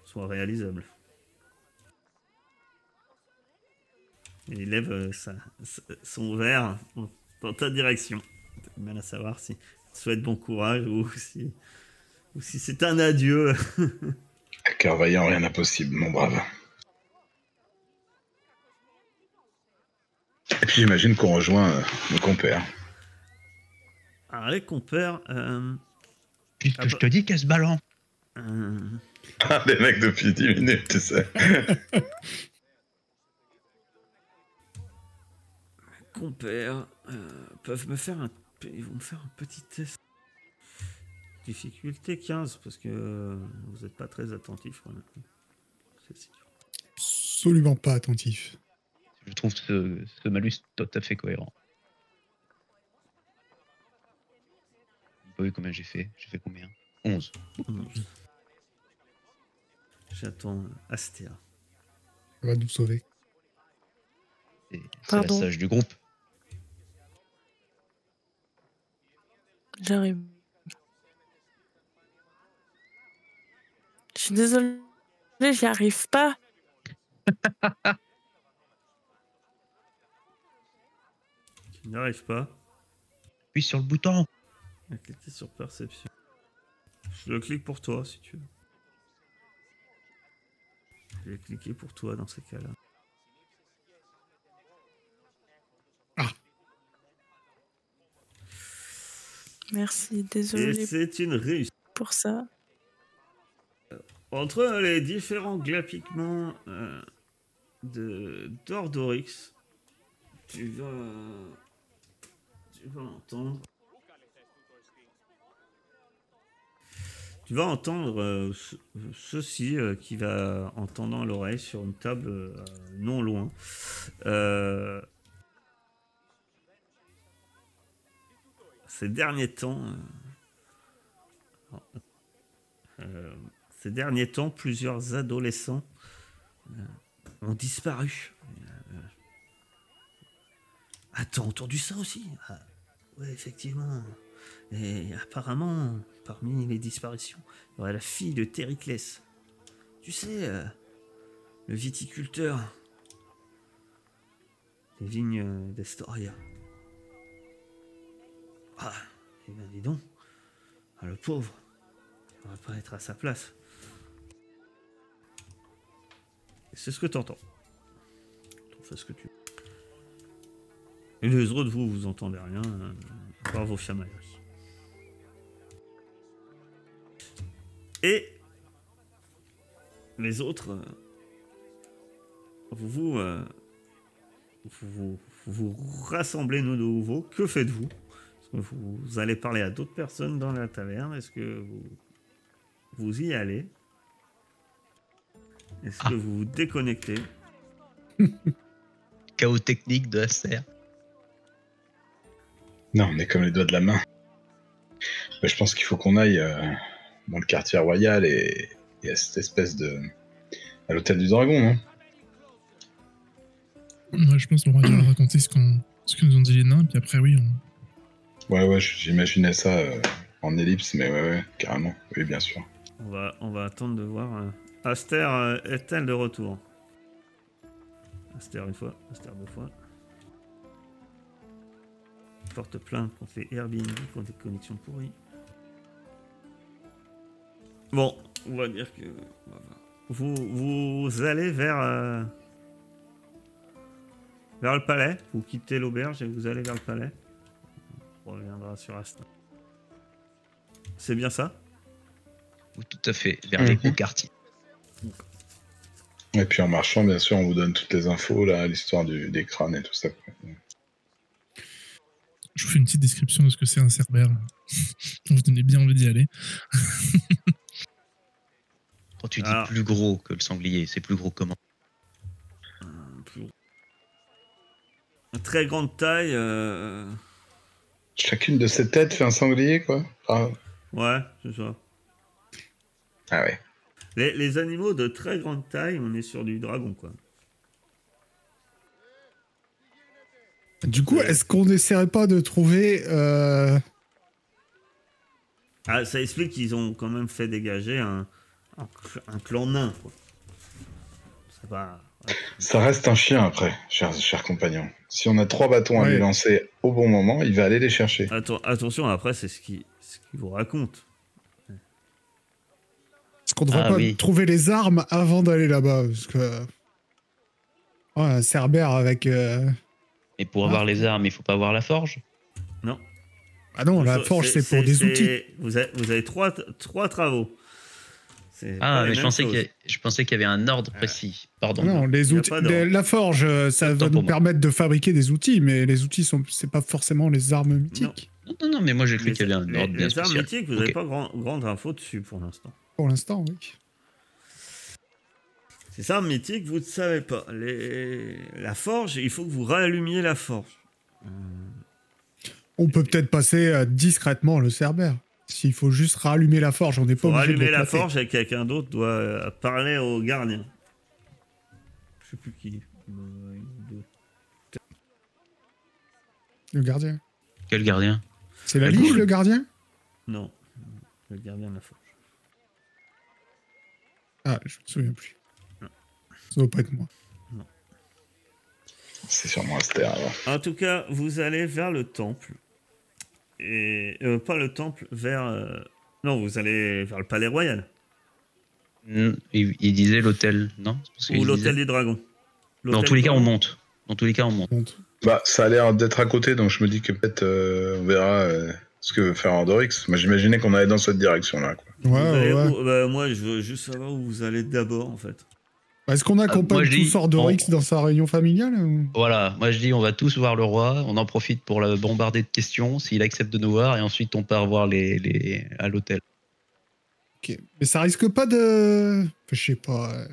S1: soit réalisable. Et il lève euh, sa- son verre dans ta direction. Mal à savoir si souhaite bon courage ou si, ou si c'est un adieu.
S3: À cœur vaillant, rien d'impossible, mon brave. Et puis j'imagine qu'on rejoint euh, nos compères.
S1: Alors, les compères. euh,
S2: Puisque
S1: Ah
S2: je
S1: bah-
S2: te dis qu'elle se balance.
S1: euh,
S3: Ah, les mecs depuis 10 minutes, tu sais.
S1: compères euh, peuvent me faire un. Ils vont me faire un petit test. Difficulté 15, parce que euh, vous n'êtes pas très attentif.
S4: Absolument pas attentif.
S2: Je trouve ce, ce malus tout à fait cohérent. Vous voyez combien j'ai fait? J'ai fait combien? 11.
S1: J'attends Astéa.
S4: Ça va nous sauver.
S2: C'est la sage du groupe.
S6: J'arrive. Suis désolée, j'y arrive pas.
S1: Tu n'y arrives pas
S2: Puis sur le bouton.
S1: à cliquer sur perception. Je le clique pour toi si tu veux. Je vais cliquer pour toi dans ces cas-là.
S6: Merci,
S1: Et
S6: désolée
S1: c'est une réussite.
S6: pour ça.
S1: Entre les différents glapiquements euh, de d'Ordorix, tu vas, entendre. Tu vas entendre euh, ce- ceci euh, qui va entendant à l'oreille sur une table non loin. Ces derniers temps, ces derniers temps, plusieurs adolescents euh, ont disparu. Euh, t'as entendu ça aussi ah, Ouais, effectivement. Et apparemment, parmi les disparitions, il y aurait la fille de Tériclès. Tu sais, euh, le viticulteur des vignes d'Estoria. Ah, eh ben dis donc, ah, le pauvre, il va pas être à sa place. C'est ce que t'entends. T'en fais ce que tu veux. Et les autres, vous, vous entendez rien, euh, à part vos. Et les autres, euh, vous vous, euh, vous, vous vous rassemblez de nouveau. Que faites-vous? Que vous allez parler à d'autres personnes dans la taverne? Est-ce que vous, vous y allez? Est-ce que vous vous déconnectez
S2: Chaos technique de Acer.
S3: Non, on est comme les doigts de la main. Je pense qu'il faut qu'on aille euh, dans le quartier royal et, et à cette espèce de. à l'hôtel du dragon, non?
S5: Moi, je pense qu'on va raconter ce, qu'on- ce que nous ont dit les nains, puis après, oui, on...
S3: Ouais, ouais, j'imaginais ça euh, en ellipse, mais ouais, ouais, carrément. Oui, bien sûr.
S1: on va, on va attendre de voir. euh, Aster euh, est-elle de retour? Aster une fois, Aster deux fois. Porte plainte contre les Airbnb pour des connexions pourries. Bon, on va dire que. Vous, vous allez vers. euh, vers le palais. Vous quittez l'auberge et vous allez vers le palais. On reviendra sur Aster. C'est bien ça?
S2: Ou tout à fait, vers les
S3: Mhm.
S2: gros quartiers.
S3: Et puis en marchant, bien sûr, on vous donne toutes les infos, là, l'histoire du- des crânes et tout ça. quoi.
S5: je vous fais une petite description de ce que c'est un cerbère. vous donnez bien envie d'y aller.
S2: Quand tu dis
S1: Alors.
S2: plus gros que le sanglier, c'est plus gros comment
S1: Un plus gros. Une très grande taille. euh,
S3: Chacune de ces têtes fait un sanglier, quoi. Ah,
S1: Ouais, c'est ça.
S3: ah ouais.
S1: Les, les animaux de très grande taille, on est sur du dragon, quoi.
S4: Du coup, est-ce qu'on n'essaierait pas de trouver. euh,
S1: Ah, ça explique qu'ils ont quand même fait dégager un, un, cl- un clan nain, quoi.
S3: Ça reste un chien après, cher, cher compagnon. Si on a trois bâtons à lui lancer au bon moment, il va aller les chercher.
S1: Atten- attention, après, c'est ce qui ce qu'ils vous racontent.
S4: Qu'on devrait
S2: Ah
S4: pas
S2: oui.
S4: trouver les armes avant d'aller là-bas Parce que. Ouais, un cerbère avec. euh,
S2: Et pour
S4: Ah.
S2: avoir les armes, il faut pas avoir la forge.
S1: Non.
S4: Ah non, la forge, c'est pour des outils.
S1: Vous avez, vous avez trois, trois travaux.
S2: Ah,
S1: les
S2: mais je pensais qu'il y, a- je pensais qu'il y avait un ordre précis. Pardon.
S4: Non, les outils. les- la forge, euh, ça va nous
S2: moi.
S4: permettre de fabriquer des outils, mais les outils sont, c'est pas forcément les armes mythiques
S2: Non, non, non, mais moi j'ai cru
S1: Les,
S2: qu'il y avait un
S1: les-
S2: ordre bien
S1: les armes mythiques, vous n'avez pas grand, grande info dessus pour l'instant.
S4: Pour l'instant, oui.
S1: Ces armes mythiques, vous ne savez pas. Les... La forge, il faut que vous rallumiez la forge.
S4: On peut peut-être passer euh, discrètement le cerbère. S'il faut juste rallumer la forge, on n'est pas
S1: Pour
S4: obligé de
S1: rallumer la forge et quelqu'un d'autre doit euh, parler au gardien. Je sais plus qui.
S4: Le gardien.
S2: Quel gardien?
S4: C'est la
S2: cool.
S4: le gardien?
S1: Non, le gardien de la forge.
S4: Ah, je me souviens plus. Ça doit pas être moi.
S3: C'est sûrement Aster alors.
S1: En tout cas, vous allez vers le temple. Et. euh, pas le temple, vers. euh, Non, vous allez vers le palais royal.
S2: Hmm, il, il disait l'hôtel, non? C'est parce qu'il
S1: Ou l'hôtel
S2: disait-
S1: des dragons.
S2: Dans
S1: L'hôtel
S2: tous les cas, on monte. Dans tous les cas, on monte.
S3: Bah, ça a l'air d'être à côté, donc je me dis que peut-être euh, on verra euh, ce que veut faire Andorix. Moi, j'imaginais qu'on allait dans cette direction-là.
S4: Ouais,
S1: allez
S4: ouais.
S1: où- bah, moi, je veux juste savoir où vous allez d'abord, en fait.
S4: Est-ce qu'on accompagne
S2: moi, je
S4: tous
S2: dis-
S4: Ordorix
S2: on-
S4: dans sa réunion familiale ou-
S2: Voilà, moi je dis on va tous voir le roi, on en profite pour le bombarder de questions s'il accepte de nous voir et ensuite on part voir les, les... à l'hôtel.
S4: Ok. Mais ça risque pas de. Enfin, Je sais pas. euh.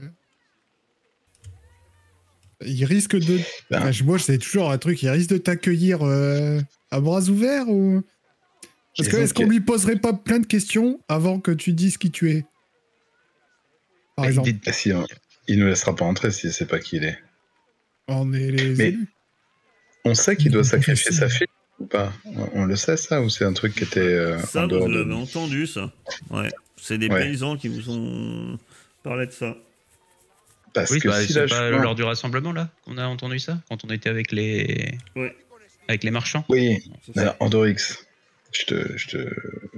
S4: Il risque de.
S3: Ben.
S4: Enfin, je- moi, c'est toujours un truc. Il risque de t'accueillir euh, à bras ouverts ou? Parce que
S3: Disons
S4: est-ce qu'on lui poserait pas plein de questions avant que tu dises qui tu es? Par
S2: Mais
S4: exemple,
S3: Et si, on- il nous laissera pas entrer s'il sait pas qui il est.
S4: on est les
S3: Mais-
S4: élus.
S3: On sait qu'il doit sacrifier
S5: c'est-
S3: sa fille ou pas? On, le sait ça ou c'est un truc qui était euh,
S1: Ça,
S3: en
S1: vous
S3: dehors de
S1: l'avez
S3: nous
S1: entendu, ça. Ouais. C'est des
S3: Ouais.
S1: paysans qui vous ont parlé de ça.
S3: Parce
S2: Oui,
S3: que
S2: bah,
S3: si
S2: c'est
S3: la
S2: pas
S3: chemin-
S2: lors du rassemblement là qu'on a entendu ça quand on était avec les
S1: Ouais.
S2: avec les marchands.
S3: Oui,
S1: C'est
S3: Andorix, je, te, je, te,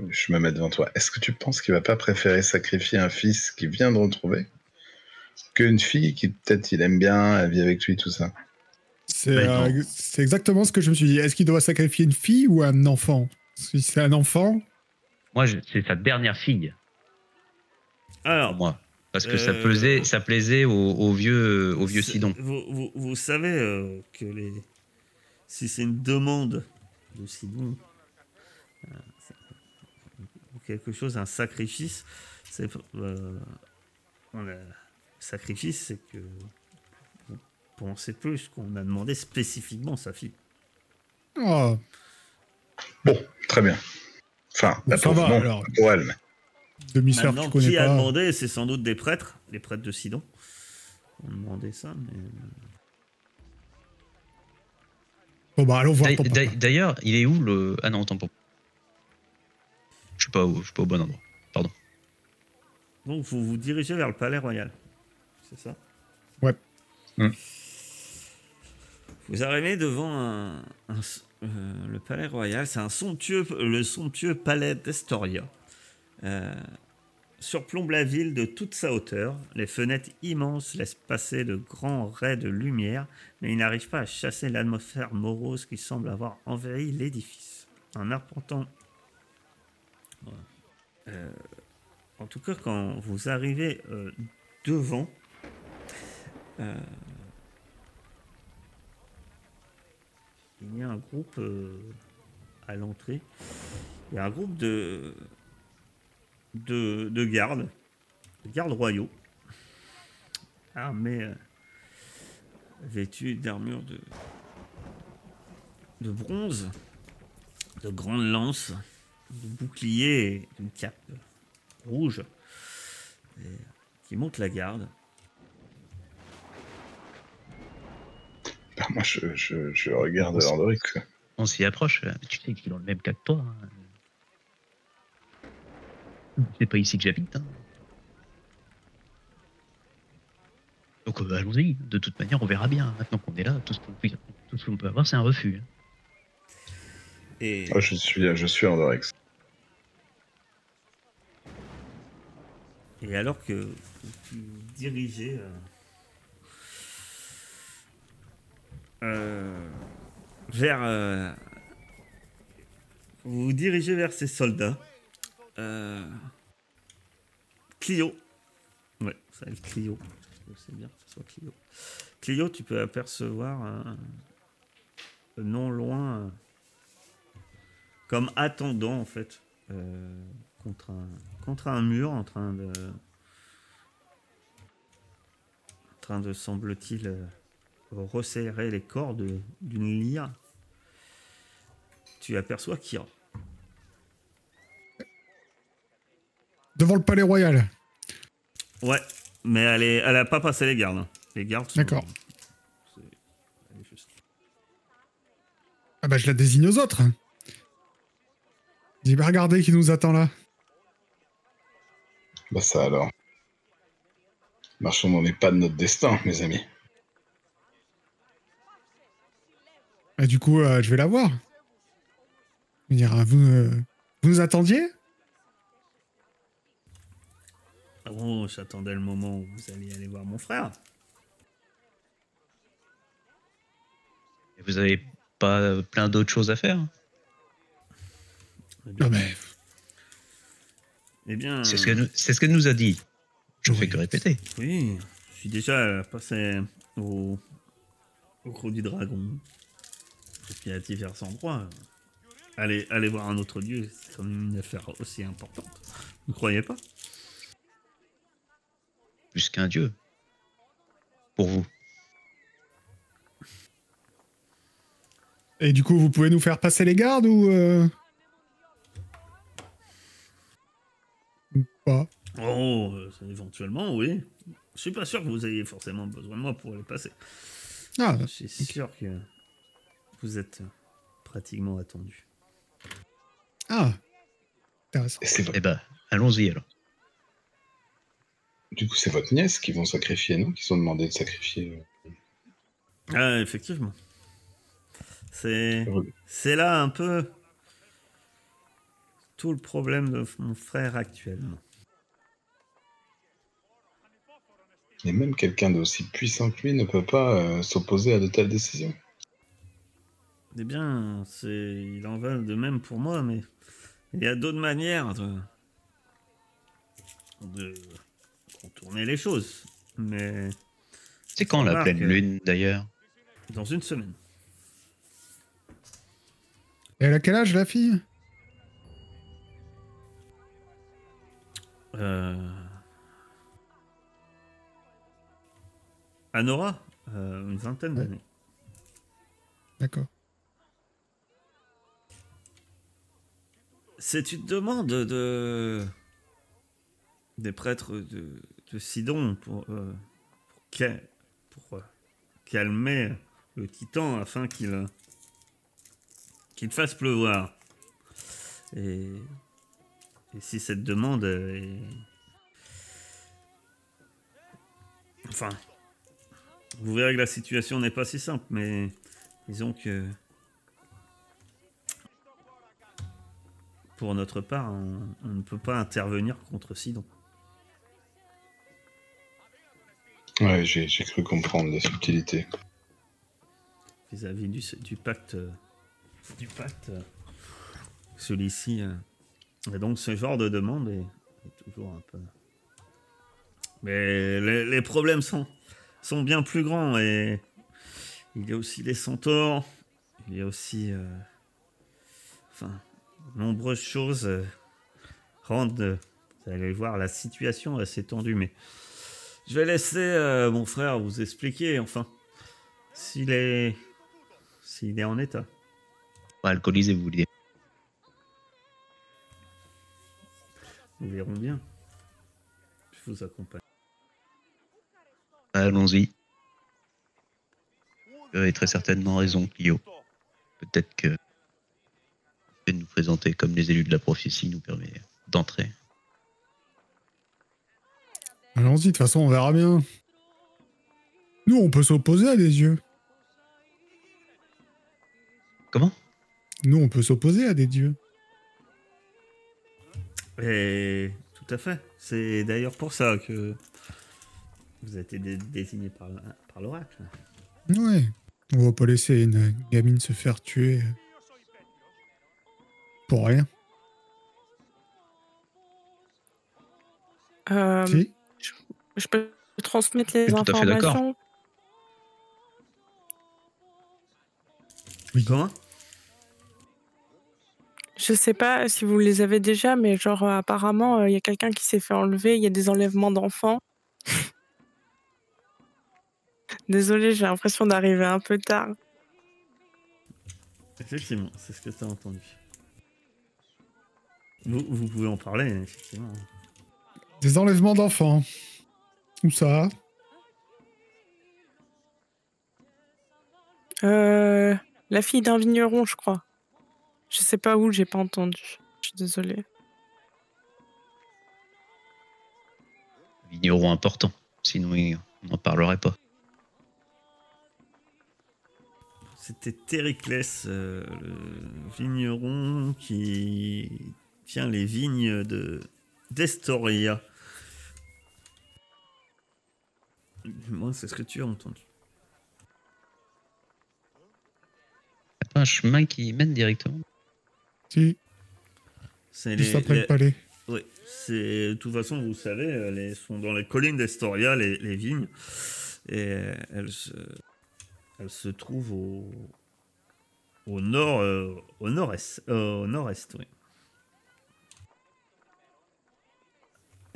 S3: je me mets devant toi. Est-ce que tu penses qu'il va pas préférer sacrifier un fils qu'il vient de retrouver qu'une fille qui peut-être il aime bien, elle vit avec lui, tout ça?
S4: C'est
S2: Bah,
S4: euh, c'est exactement ce que je me suis dit. Est-ce qu'il doit sacrifier une fille ou un enfant? Si c'est un enfant,
S2: Moi c'est sa dernière fille
S1: Alors,
S2: moi parce que ça
S1: Euh,
S2: plaisait ça plaisait au, au vieux au vieux
S1: c'est-
S2: Sidon.
S1: Vous, vous- vous savez euh, que les... si c'est une demande de Sidon, euh, quelque chose, un sacrifice, c'est. euh, on a- sacrifice, c'est que vous pensez plus qu'on a demandé spécifiquement sa fille.
S4: oh,
S3: Bon, très bien. Enfin,
S4: Bon,
S3: la
S4: ça va,
S3: non,
S4: alors.
S3: pour elle. mais-
S4: demi-sœur
S1: Maintenant,
S4: tu connais
S1: qui a
S4: pas.
S1: demandé C'est sans doute des prêtres, les prêtres de Sidon. On demandé ça, mais.
S4: Bon bah allons voir
S2: D'ailleurs- il est où le Ah non, attends pour. Je suis pas au, je suis pas au bon endroit.
S1: Donc vous vous dirigez vers le palais royal. C'est ça?
S4: Ouais.
S3: Hmm.
S1: Vous arrivez devant un, un- euh, le palais royal. C'est un somptueux, le somptueux palais d'Estoria. Euh, surplombe la ville de toute sa hauteur. Les fenêtres immenses laissent passer de grands raies de lumière, mais ils n'arrivent pas à chasser l'atmosphère morose qui semble avoir envahi l'édifice. En arpentant. Euh, en tout cas, quand vous arrivez euh, devant, euh, il y a un groupe à l'entrée. Il y a un groupe de, de, de gardes, de gardes royaux, armés, vêtus d'armures de, de bronze, de grandes lances, de boucliers et d'une cape rouge et qui monte la garde.
S3: Bah, moi, je, je, je regarde quoi.
S2: On s'y approche. euh, Tu sais qu'il est dans le même cas que toi. hein. C'est pas ici que j'habite. hein. Donc euh, allons-y. De toute manière, on verra bien. Maintenant qu'on est là, tout ce qu'on peut, tout ce qu'on peut avoir, c'est un refus. hein.
S1: Et
S3: Moi, je suis, je suis.
S1: Et alors que vous vous dirigez euh, euh, vers. euh, vous vous dirigez vers ces soldats. Euh, Clio. Ouais, ça va Clio. C'est bien que ce soit Clio. Clio, tu peux apercevoir non loin, comme attendant en fait, contre, un, contre un mur, en train de. En train de, semble-t-il, euh, resserrer les cordes d'une lyre. Tu aperçois Kira.
S4: Devant le palais royal.
S1: Ouais, mais elle, est, elle a pas passé les gardes. hein. Les gardes sont.
S4: D'accord. Ah bah je la désigne aux autres. Dis bah regardez qui nous attend là.
S3: Bah ça alors. Marchons dans les pas de notre destin, mes amis.
S4: Et du coup, euh, je vais la voir. Ah, vous, euh, vous nous attendiez?
S1: Oh, j'attendais le moment où vous alliez aller voir mon frère.
S2: Et Vous avez pas euh, plein d'autres choses à faire
S1: Eh bien,
S4: Non mais
S1: eh bien,
S2: C'est ce que nous- c'est ce que nous a dit. Je
S4: Oui.
S2: fais que répéter.
S1: oui, je suis déjà passé au, au Gros du Dragon. Et puis à divers endroits. Allez, allez voir un autre lieu, c'est quand même une affaire aussi importante. Vous croyez pas?
S2: Plus qu'un dieu. Pour vous.
S4: Et du coup, vous pouvez nous faire passer les gardes ou euh... ou pas
S1: Oh, euh, éventuellement, oui. Je suis pas sûr que vous ayez forcément besoin de moi pour les passer.
S4: Ah,
S1: Je suis sûr que vous êtes pratiquement attendu.
S4: ah, intéressant.
S2: Eh ben, allons-y alors.
S3: du coup, c'est votre nièce qui vont sacrifier, non? Qui sont demandés de sacrifier. euh,
S1: Ah, effectivement. C'est là un peu tout le problème de mon frère actuellement.
S3: Et même quelqu'un d'aussi puissant que lui ne peut pas euh, s'opposer à de telles décisions.
S1: Eh bien, c'est il en va de même pour moi, mais il y a d'autres manières de de contourner les choses. Mais
S2: C'est quand la pleine lune d'ailleurs?
S1: Dans une semaine.
S4: Et elle a quel âge la fille?
S1: Euh... Anora, euh, une vingtaine
S4: Ouais.
S1: d'années.
S4: D'accord.
S1: C'est une demande de des prêtres de, de Sidon pour, euh, pour, euh, calmer le titan afin qu'il qu'il fasse pleuvoir. Et, et si cette demande est... Enfin, vous verrez que la situation n'est pas si simple, mais disons que pour notre part, on, on ne peut pas intervenir contre Sidon.
S3: Ouais, j'ai cru comprendre la subtilité.
S1: vis-à-vis du, du pacte. Du pacte. Celui-ci. euh, Et donc, ce genre de demande est, est toujours un peu. Mais les, les problèmes sont, sont bien plus grands et il y a aussi les centaures, il y a aussi. euh, Enfin, nombreuses choses euh, rendent. euh, Vous allez voir la situation assez tendue, mais. Je vais laisser mon frère vous expliquer, enfin. S'il est. S'il est en état.
S2: Alcoolisé, vous voulez dire.
S1: Nous verrons bien. Je vous accompagne.
S2: Allons-y. Vous avez très certainement raison, Clio. Peut-être que le fait de nous présenter comme les élus de la prophétie nous permet d'entrer.
S4: Allons-y, de toute façon, on verra bien. Nous, on peut s'opposer à des dieux.
S2: Comment?
S4: Nous, on peut s'opposer à des dieux.
S1: Et tout à fait. C'est d'ailleurs pour ça que vous avez été dé- désigné par, l'oracle.
S4: Ouais. On va pas laisser une gamine se faire tuer. euh, Pour rien.
S6: Euh,
S4: Si
S6: Je peux transmettre les
S2: Je suis tout à fait d'accord.
S6: informations?
S1: Comment?
S6: Je sais pas si vous les avez déjà, mais genre euh, apparemment il y a quelqu'un qui s'est fait enlever. Il y a des enlèvements d'enfants. Désolée, j'ai l'impression d'arriver un peu tard.
S1: Effectivement, c'est ce que tu as entendu. Vous, vous pouvez en parler, effectivement.
S4: Des enlèvements d'enfants. Où ça?
S6: Euh, la fille d'un vigneron, je crois. Je sais pas où, j'ai pas entendu. Je suis désolée.
S2: Vigneron important. Sinon, on n'en parlerait pas.
S1: C'était Tériclès, euh, le vigneron qui tient les vignes de d'Estoria. Moi, c'est ce que tu as entendu.
S2: Pas un chemin qui mène directement
S4: Si,
S1: C'est
S4: juste
S1: les-
S4: après
S1: les-
S4: le palais.
S1: Oui, c'est de toute façon, vous savez, elles les- sont dans les collines d'Estoria, les, les vignes, et elles se, elles se trouvent au, au nord, euh, au nord-est, euh, au nord-est, oui.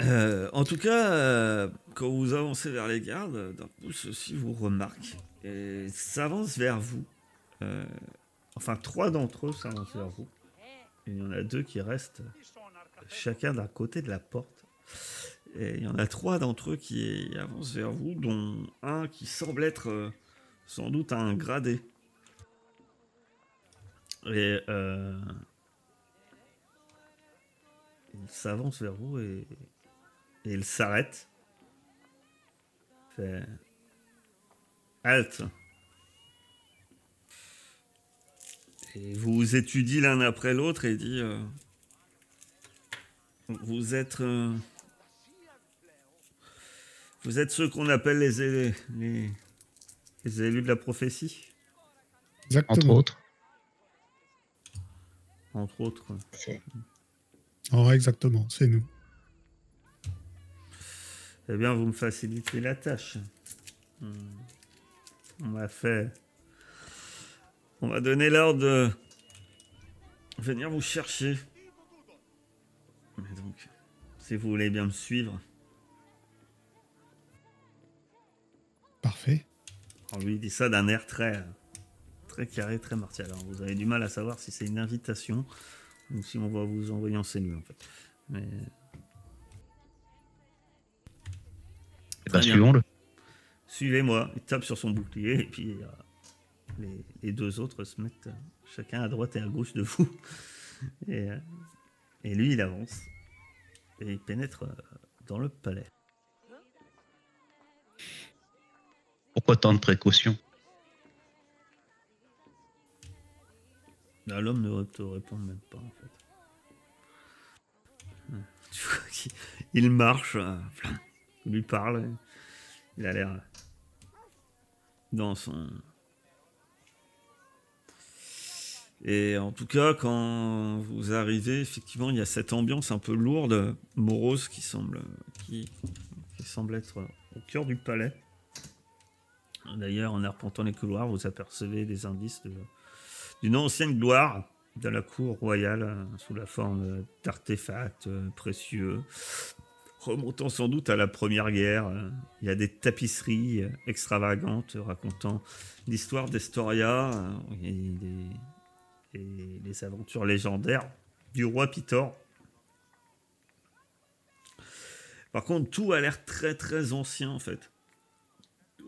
S1: Euh, en tout cas, quand vous avancez vers les gardes, d'un coup, ceux-ci vous remarquent et s'avancent vers vous. Enfin, trois d'entre eux s'avancent vers vous. Il y en a deux qui restent chacun d'un côté de la porte. Et il y en a trois d'entre eux qui avancent vers vous, dont un qui semble être sans doute un gradé. Et euh, il s'avance vers vous et, il s'arrête. Fait halte. Et vous étudiez l'un après l'autre et dit euh, Vous êtes. euh, vous êtes ceux qu'on appelle les, élus- les, les élus de la prophétie,
S4: Exactement.
S2: Entre autres.
S1: entre autres.
S4: Ouais, exactement, c'est nous.
S1: Eh bien, vous me facilitez la tâche. Hmm. On m'a fait. On m'a donné l'ordre de venir vous chercher. Mais donc, si vous voulez bien me suivre.
S4: Parfait.
S1: On lui dit ça d'un air très, très carré, très martial. Alors, vous avez du mal à savoir si c'est une invitation ou si on va vous envoyer en cellule, en fait. Mais
S2: Eh ben, suivons-le.
S1: Suivez-moi. Il tape sur son bouclier et puis euh, les, les deux autres se mettent euh, chacun à droite et à gauche de vous. Et, euh, et lui, il avance et il pénètre dans le palais.
S2: Pourquoi tant de précautions?
S1: Là, L'homme ne te répond même pas. Ouais. Tu vois il marche, euh, il lui parle, il a l'air dans son. Et en tout cas, quand vous arrivez, effectivement, il y a cette ambiance un peu lourde, morose, qui semble, qui semble être au cœur du palais. D'ailleurs, en arpentant les couloirs, vous apercevez des indices d'une ancienne gloire de la cour royale euh, sous la forme d'artefacts euh, précieux, remontant sans doute à la Première Guerre. Il y a des tapisseries euh, extravagantes racontant l'histoire d'Estoria et et les aventures légendaires du roi Pitor. Par contre, tout a l'air très très ancien en fait.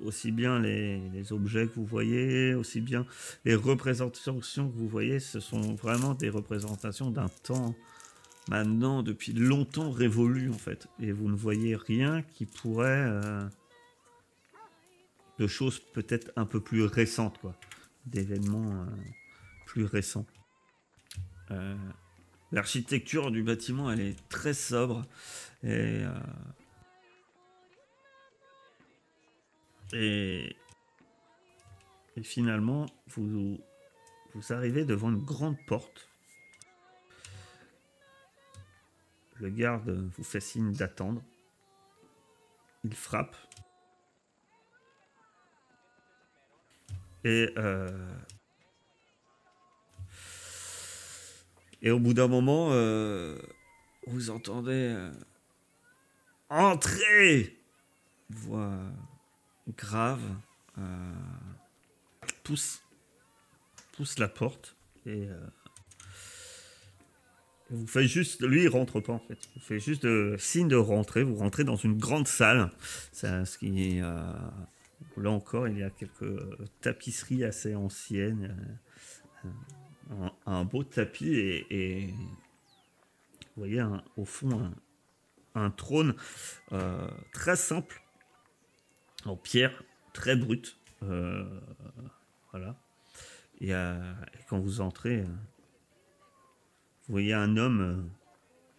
S1: Aussi bien les, objets que vous voyez, aussi bien les représentations que vous voyez, ce sont vraiment des représentations d'un temps maintenant depuis longtemps révolu en fait. Et vous ne voyez rien qui pourrait euh, de choses peut-être un peu plus récentes quoi, d'événements euh, plus récents. Euh, L'architecture du bâtiment, elle est très sobre. Et, euh, et, finalement, vous, arrivez devant une grande porte. Le garde vous fait signe d'attendre. Il frappe. Et, euh, et au bout d'un moment, euh, vous entendez euh, Entrez voix grave euh, pousse, pousse la porte et euh, vous faites juste. Lui, il rentre pas en fait. Vous faites juste de, signe de rentrer. Vous rentrez dans une grande salle. Ce qui euh, là encore, il y a quelques tapisseries assez anciennes. euh, un, beau tapis et, et vous voyez au fond un, trône euh, très simple en pierre, très brute. Euh, voilà. Et, euh, et quand vous entrez, euh, vous voyez un homme,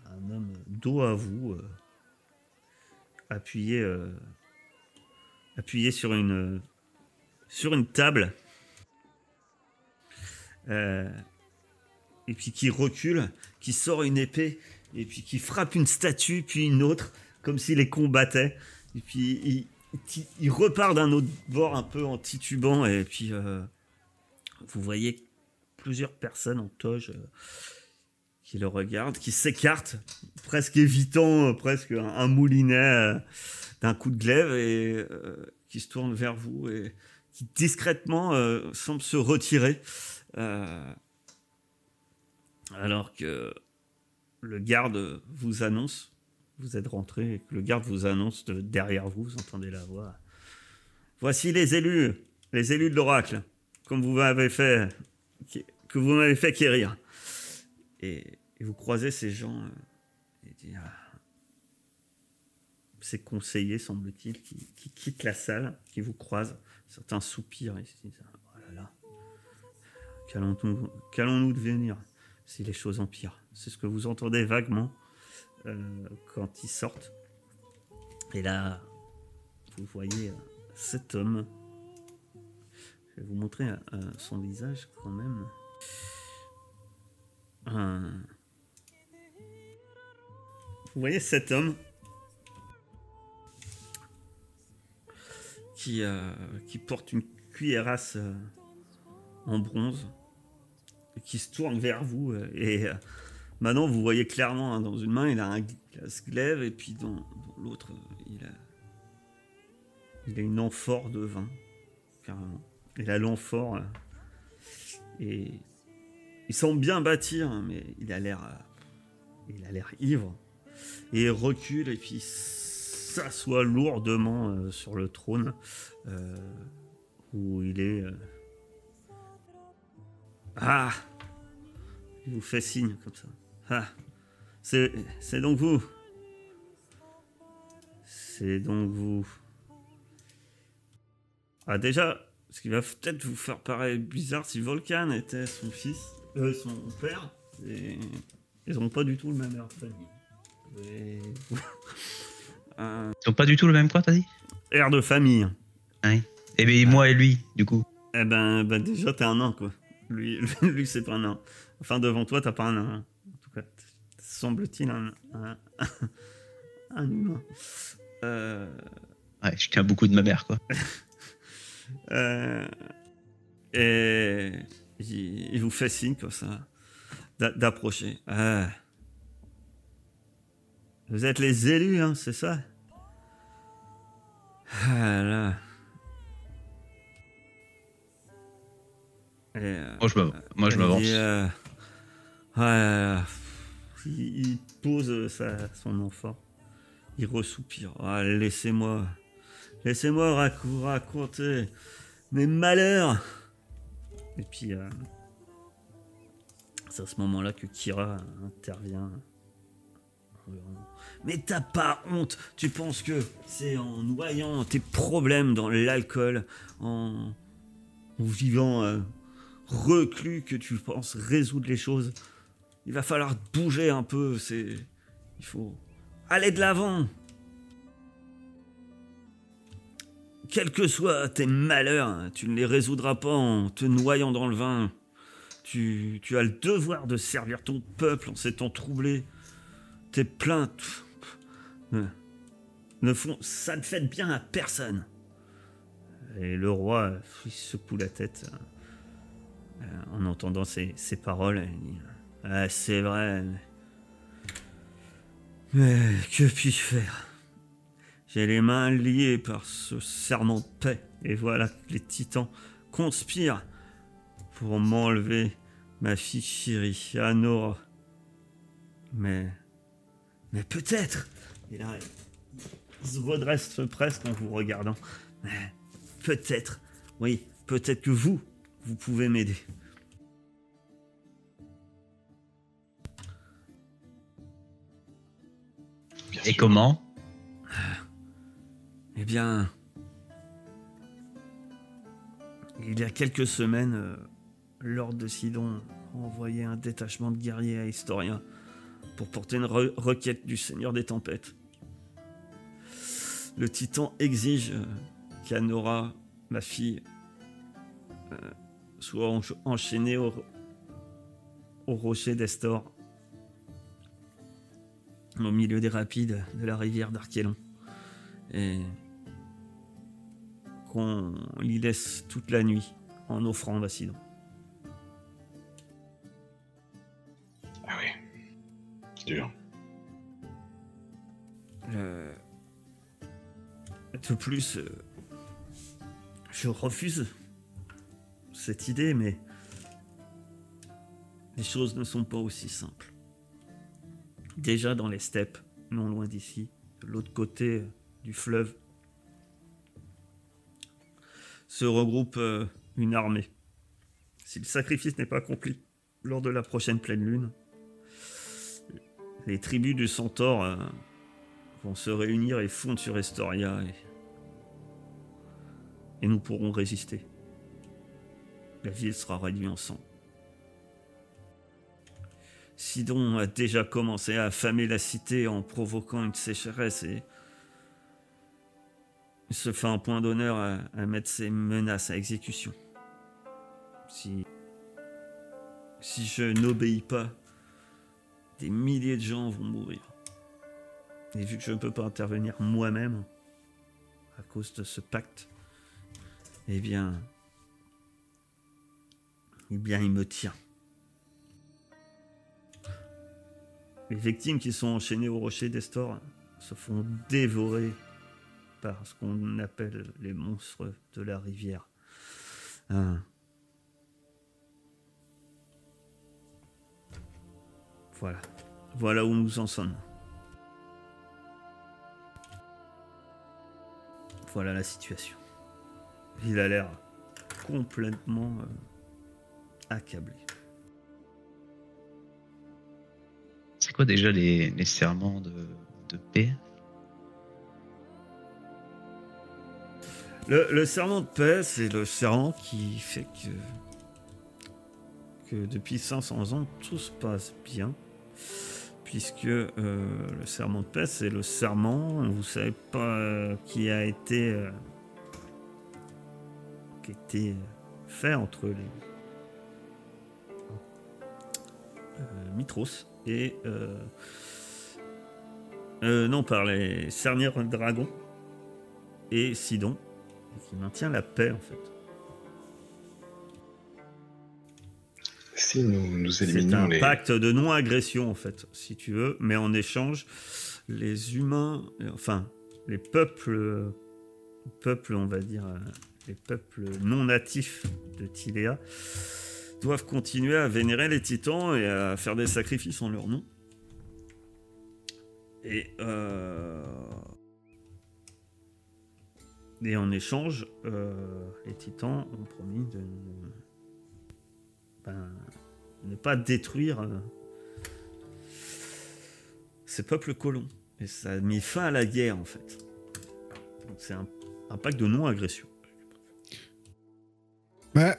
S1: un homme dos à vous, appuyé, appuyé sur une, sur une table, et puis qui recule, qui sort une épée, et puis qui frappe une statue, puis une autre, comme s'il les combattait. Et puis il- repart d'un autre bord un peu en titubant, et puis euh, vous voyez plusieurs personnes en toge euh, qui le regardent, qui s'écartent, presque évitant euh, presque un, un moulinet d'un coup de glaive, et qui se tournent vers vous, et qui discrètement semblent se retirer. alors que le garde vous annonce, vous êtes rentré, et que le garde vous annonce de derrière vous, vous entendez la voix. Voici les élus, les élus de l'oracle, comme vous m'avez fait, que vous m'avez fait quérir. Et, vous croisez ces gens, euh, ah, ces conseillers, semble-t-il, qui, qui quittent la salle, qui vous croisent. Certains soupirent et se disent, oh là là, qu'allons-nous devenir si les choses empirent? C'est ce que vous entendez vaguement quand ils sortent. Et là, vous voyez euh, cet homme. Je vais vous montrer euh, euh, son visage quand même. Vous voyez cet homme qui, euh, qui porte une cuillerasse euh, en bronze qui se tourne vers vous. euh, et euh, maintenant, vous voyez clairement, hein, dans une main, il a un glaive, et puis dans, l'autre, il a, une amphore de vin, carrément. Il a l'amphore, et il semble bien bâtir, hein, mais il a l'air, euh, il a l'air ivre. Et il recule, et puis s'assoit lourdement euh, sur le trône, euh, où il est... ah Il vous fait signe comme ça. Ah C'est c'est donc vous C'est donc vous. Ah déjà, ce qui va peut-être vous faire paraître bizarre, si Volcan était son fils, euh, son père, et ils ont pas du tout le même air de famille. Et-
S2: Ils sont pas du tout le même quoi, t'as dit?
S1: Air de famille.
S2: Eh bien, moi et lui, du coup.
S1: Eh ben, ben déjà, t'es un nain, quoi. Lui, lui c'est pas un nain. Enfin, devant toi, t'as pas un nain. En tout cas, t- semble-t-il un, un, un humain. Euh,
S2: Ouais, je tiens beaucoup de ma mère, quoi.
S1: euh, et il, vous fait signe, comme ça, d'a- d'approcher. Ah. Vous êtes les élus, hein, c'est ça? Ah là. Et, euh,
S2: Moi, je m'avance.
S1: euh, ouais, euh, il, pose sa, son enfant. Il ressoupire. Ah, laissez-moi. Laissez-moi raconter mes malheurs. Et puis, euh, c'est à ce moment-là que Kira intervient. Mais t'as pas honte Tu penses que c'est en noyant tes problèmes dans l'alcool, en, en vivant euh, reclus que tu penses résoudre les choses? Il va falloir bouger un peu. C'est, il faut aller de l'avant. Quels que soient tes malheurs, tu ne les résoudras pas en te noyant dans le vin. Tu, as le devoir de servir ton peuple en ces temps troublés. Tes plaintes ne font, ça ne fait de bien à personne. Et le roi il secoue la tête euh, en entendant ces, ces paroles. Il C'est vrai. mais- Mais que puis-je faire? J'ai les mains liées par ce serment de paix. Et voilà que les titans conspirent pour m'enlever ma fille chérie, Anora. Mais. Mais peut-être Et là, il se redresse presque en vous regardant. Mais peut-être, oui, peut-être que vous, vous pouvez m'aider.
S2: Et comment
S1: Eh bien, il y a quelques semaines, euh, Lord de Sidon a envoyé un détachement de guerriers à Historia pour porter une re- requête du Seigneur des Tempêtes. Le Titan exige euh, qu'Anora, ma fille, euh, soit ench- enchaînée au rocher d'Estor, au milieu des rapides de la rivière d'Arkélon et qu'on l'y laisse toute la nuit en offrande à Sidon.
S3: Ah oui. C'est dur.
S1: Euh, De plus, euh, je refuse cette idée, mais les choses ne sont pas aussi simples. Déjà dans les steppes, non loin d'ici, de l'autre côté euh, du fleuve, se regroupe euh, une armée. Si le sacrifice n'est pas accompli lors de la prochaine pleine lune, les tribus du centaure euh, vont se réunir et fondre sur Estoria et, nous pourrons résister. La ville sera réduite en. Sidon a déjà commencé à affamer la cité en provoquant une sécheresse et il se fait un point d'honneur à, mettre ses menaces à exécution. Si, si je n'obéis pas, des milliers de gens vont mourir. Et vu que je ne peux pas intervenir moi-même à cause de ce pacte, eh bien, eh bien, il me tient. Les victimes qui sont enchaînées au rocher d'Estor se font dévorer par ce qu'on appelle les monstres de la rivière. Hein. Voilà. Voilà où nous en sommes. Voilà la situation. Il a l'air complètement euh, accablé.
S2: C'est quoi déjà les, serments de, paix?
S1: Le, serment de paix, c'est le serment qui fait que, que depuis 500 ans, tout se passe bien. Puisque euh, le serment de paix, c'est le serment, vous savez pas, euh, qui a été, euh, qui a été fait entre les Mitros et euh, euh, non par les Cerniers Dragons et Sidon qui maintient la paix en fait.
S3: Si nous, nous
S1: C'est
S3: éliminons
S1: un pacte de non-agression en fait, si tu veux, mais en échange, les humains, enfin les peuples, peuples on va dire, euh, les peuples non natifs de Tiléa doivent continuer à vénérer les titans et à faire des sacrifices en leur nom. Et euh, en échange, euh, les titans ont promis de ben, ne pas détruire euh, ces peuples colons. Et ça a mis fin à la guerre, en fait. Donc c'est un, un pacte de non-agression.
S4: Bah,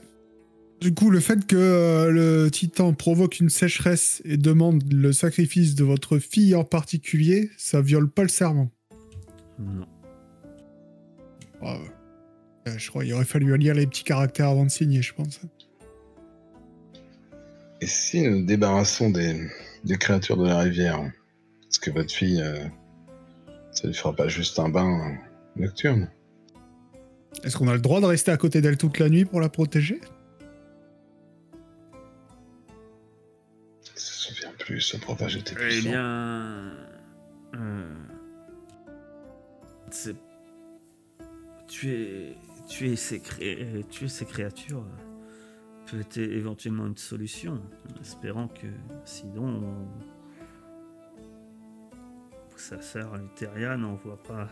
S4: Du coup, le fait que euh, le titan provoque une sécheresse et demande le sacrifice de votre fille en particulier, ça viole pas le serment.
S1: Non.
S4: Ah. Euh, je crois qu'il aurait fallu lire les petits caractères avant de signer, je pense.
S3: Et si nous nous débarrassons des, des créatures de la rivière, est-ce que votre fille, euh, ça lui fera pas juste un bain nocturne?
S4: Est-ce qu'on a le droit de rester à côté d'elle toute la nuit pour la protéger?
S3: Souviens plus, ce breuvage était
S1: Eh bien. euh, c'est. Tuer, tuer, ces cré- tuer ces créatures peut être éventuellement une solution, en espérant que sinon. on- Sa sœur Lutheria n'envoie pas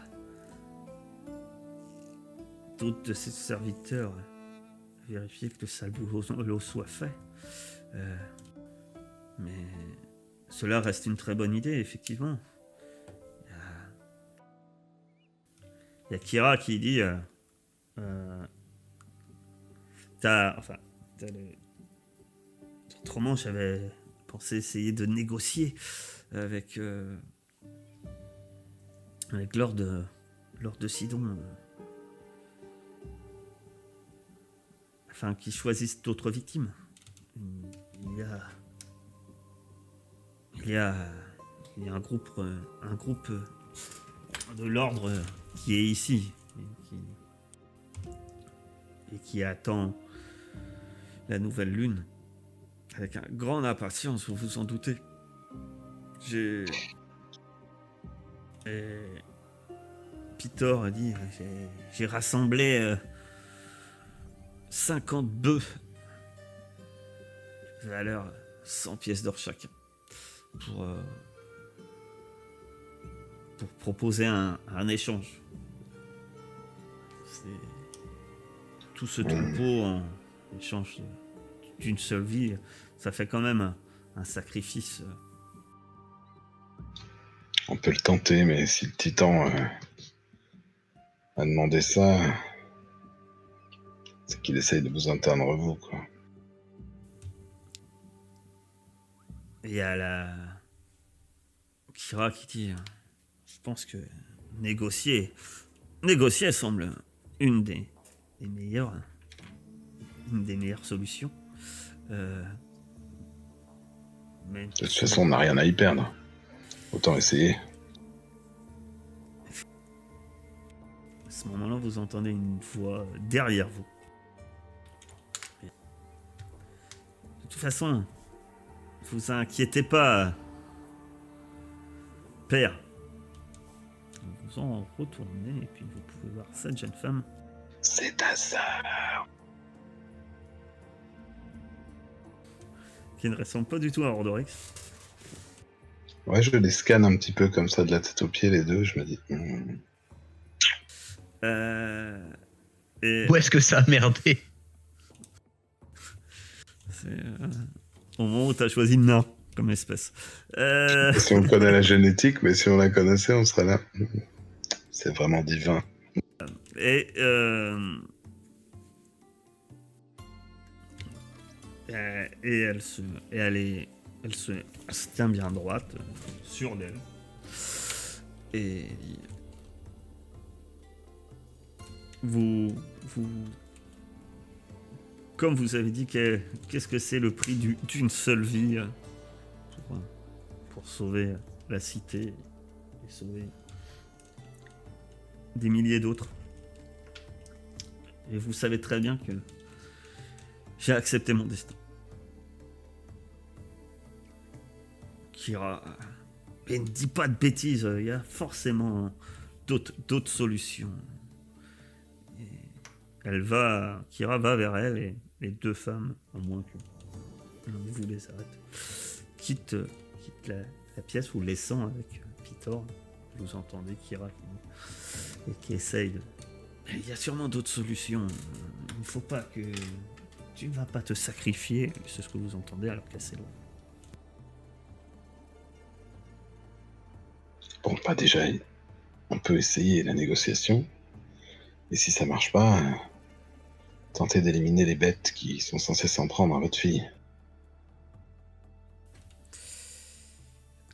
S1: d'autres de ses serviteurs vérifier que le sale boulot soit fait. Euh, mais cela reste une très bonne idée, effectivement. Il y a, Kira qui dit. euh, euh, t'as. Enfin. t'as Autrement, j'avais pensé essayer de négocier avec. euh, avec Lord, Lord de Sidon. afin qu'il choisisse d'autres victimes. Il y a. Il y a, il y a un groupe, euh, un groupe euh, de l'ordre euh, qui est ici et qui, attend la nouvelle lune avec un grande impatience, vous vous en doutez. J'ai. Pitor a dit j'ai- rassemblé euh, 50 bœufs, valeur 100 pièces d'or chacun pour, euh, pour proposer un, un échange. Tout ce troupeau en échange d'une seule vie, ça fait quand même un, sacrifice.
S3: On peut le tenter, mais si le titan euh, a demandé ça, c'est qu'il essaye de vous atteindre vous, quoi.
S1: Il y a la Kira qui dit, je pense que négocier, négocier semble une des, des meilleures, une des meilleures solutions. Euh, mais
S3: De toute façon, on n'a rien à y perdre. Autant essayer.
S1: À ce moment-là, vous entendez une voix derrière vous. De toute façon, vous inquiétez pas, père. Vous en retournez et puis vous pouvez voir cette jeune femme
S3: C'est ta sœur.
S1: qui ne ressemble pas du tout à Ordorix.
S3: Ouais, je les scanne un petit peu comme ça de la tête aux pieds, les deux. Je me dis, hmm,
S1: Euh, et
S2: Où est-ce que ça a merdé?
S1: C'est euh, au moment où tu as choisi nain comme espèce. Euh,
S3: si on connaît la génétique, mais si on la connaissait, on serait là. C'est vraiment divin.
S1: Et, euh, euh, et elle se, et elle est, elle se, elle se tient bien droite, sûre d'elle. Et vous, vous, comme vous avez dit, qu'est- qu'est-ce que c'est le prix du- d'une seule vie euh, pour, euh, pour sauver la cité et sauver des milliers d'autres. Et vous savez très bien que j'ai accepté mon destin. Kira, et ne dis pas de bêtises, il y a forcément d'autres solutions. Elle va, Kira va vers elle et les deux femmes, à moins que vous les arrête, quittent la, la pièce, vous laissant avec Pitor. Vous entendez Kira qui, et qui essaye de, il y a sûrement d'autres solutions. Il ne faut pas que. Tu ne vas pas te sacrifier, c'est ce que vous entendez alors qu'elle s'éloigne.
S3: Bon, pas déjà, on peut essayer la négociation. Et si ça marche pas, tenter d'éliminer les bêtes qui sont censées s'en prendre à votre fille.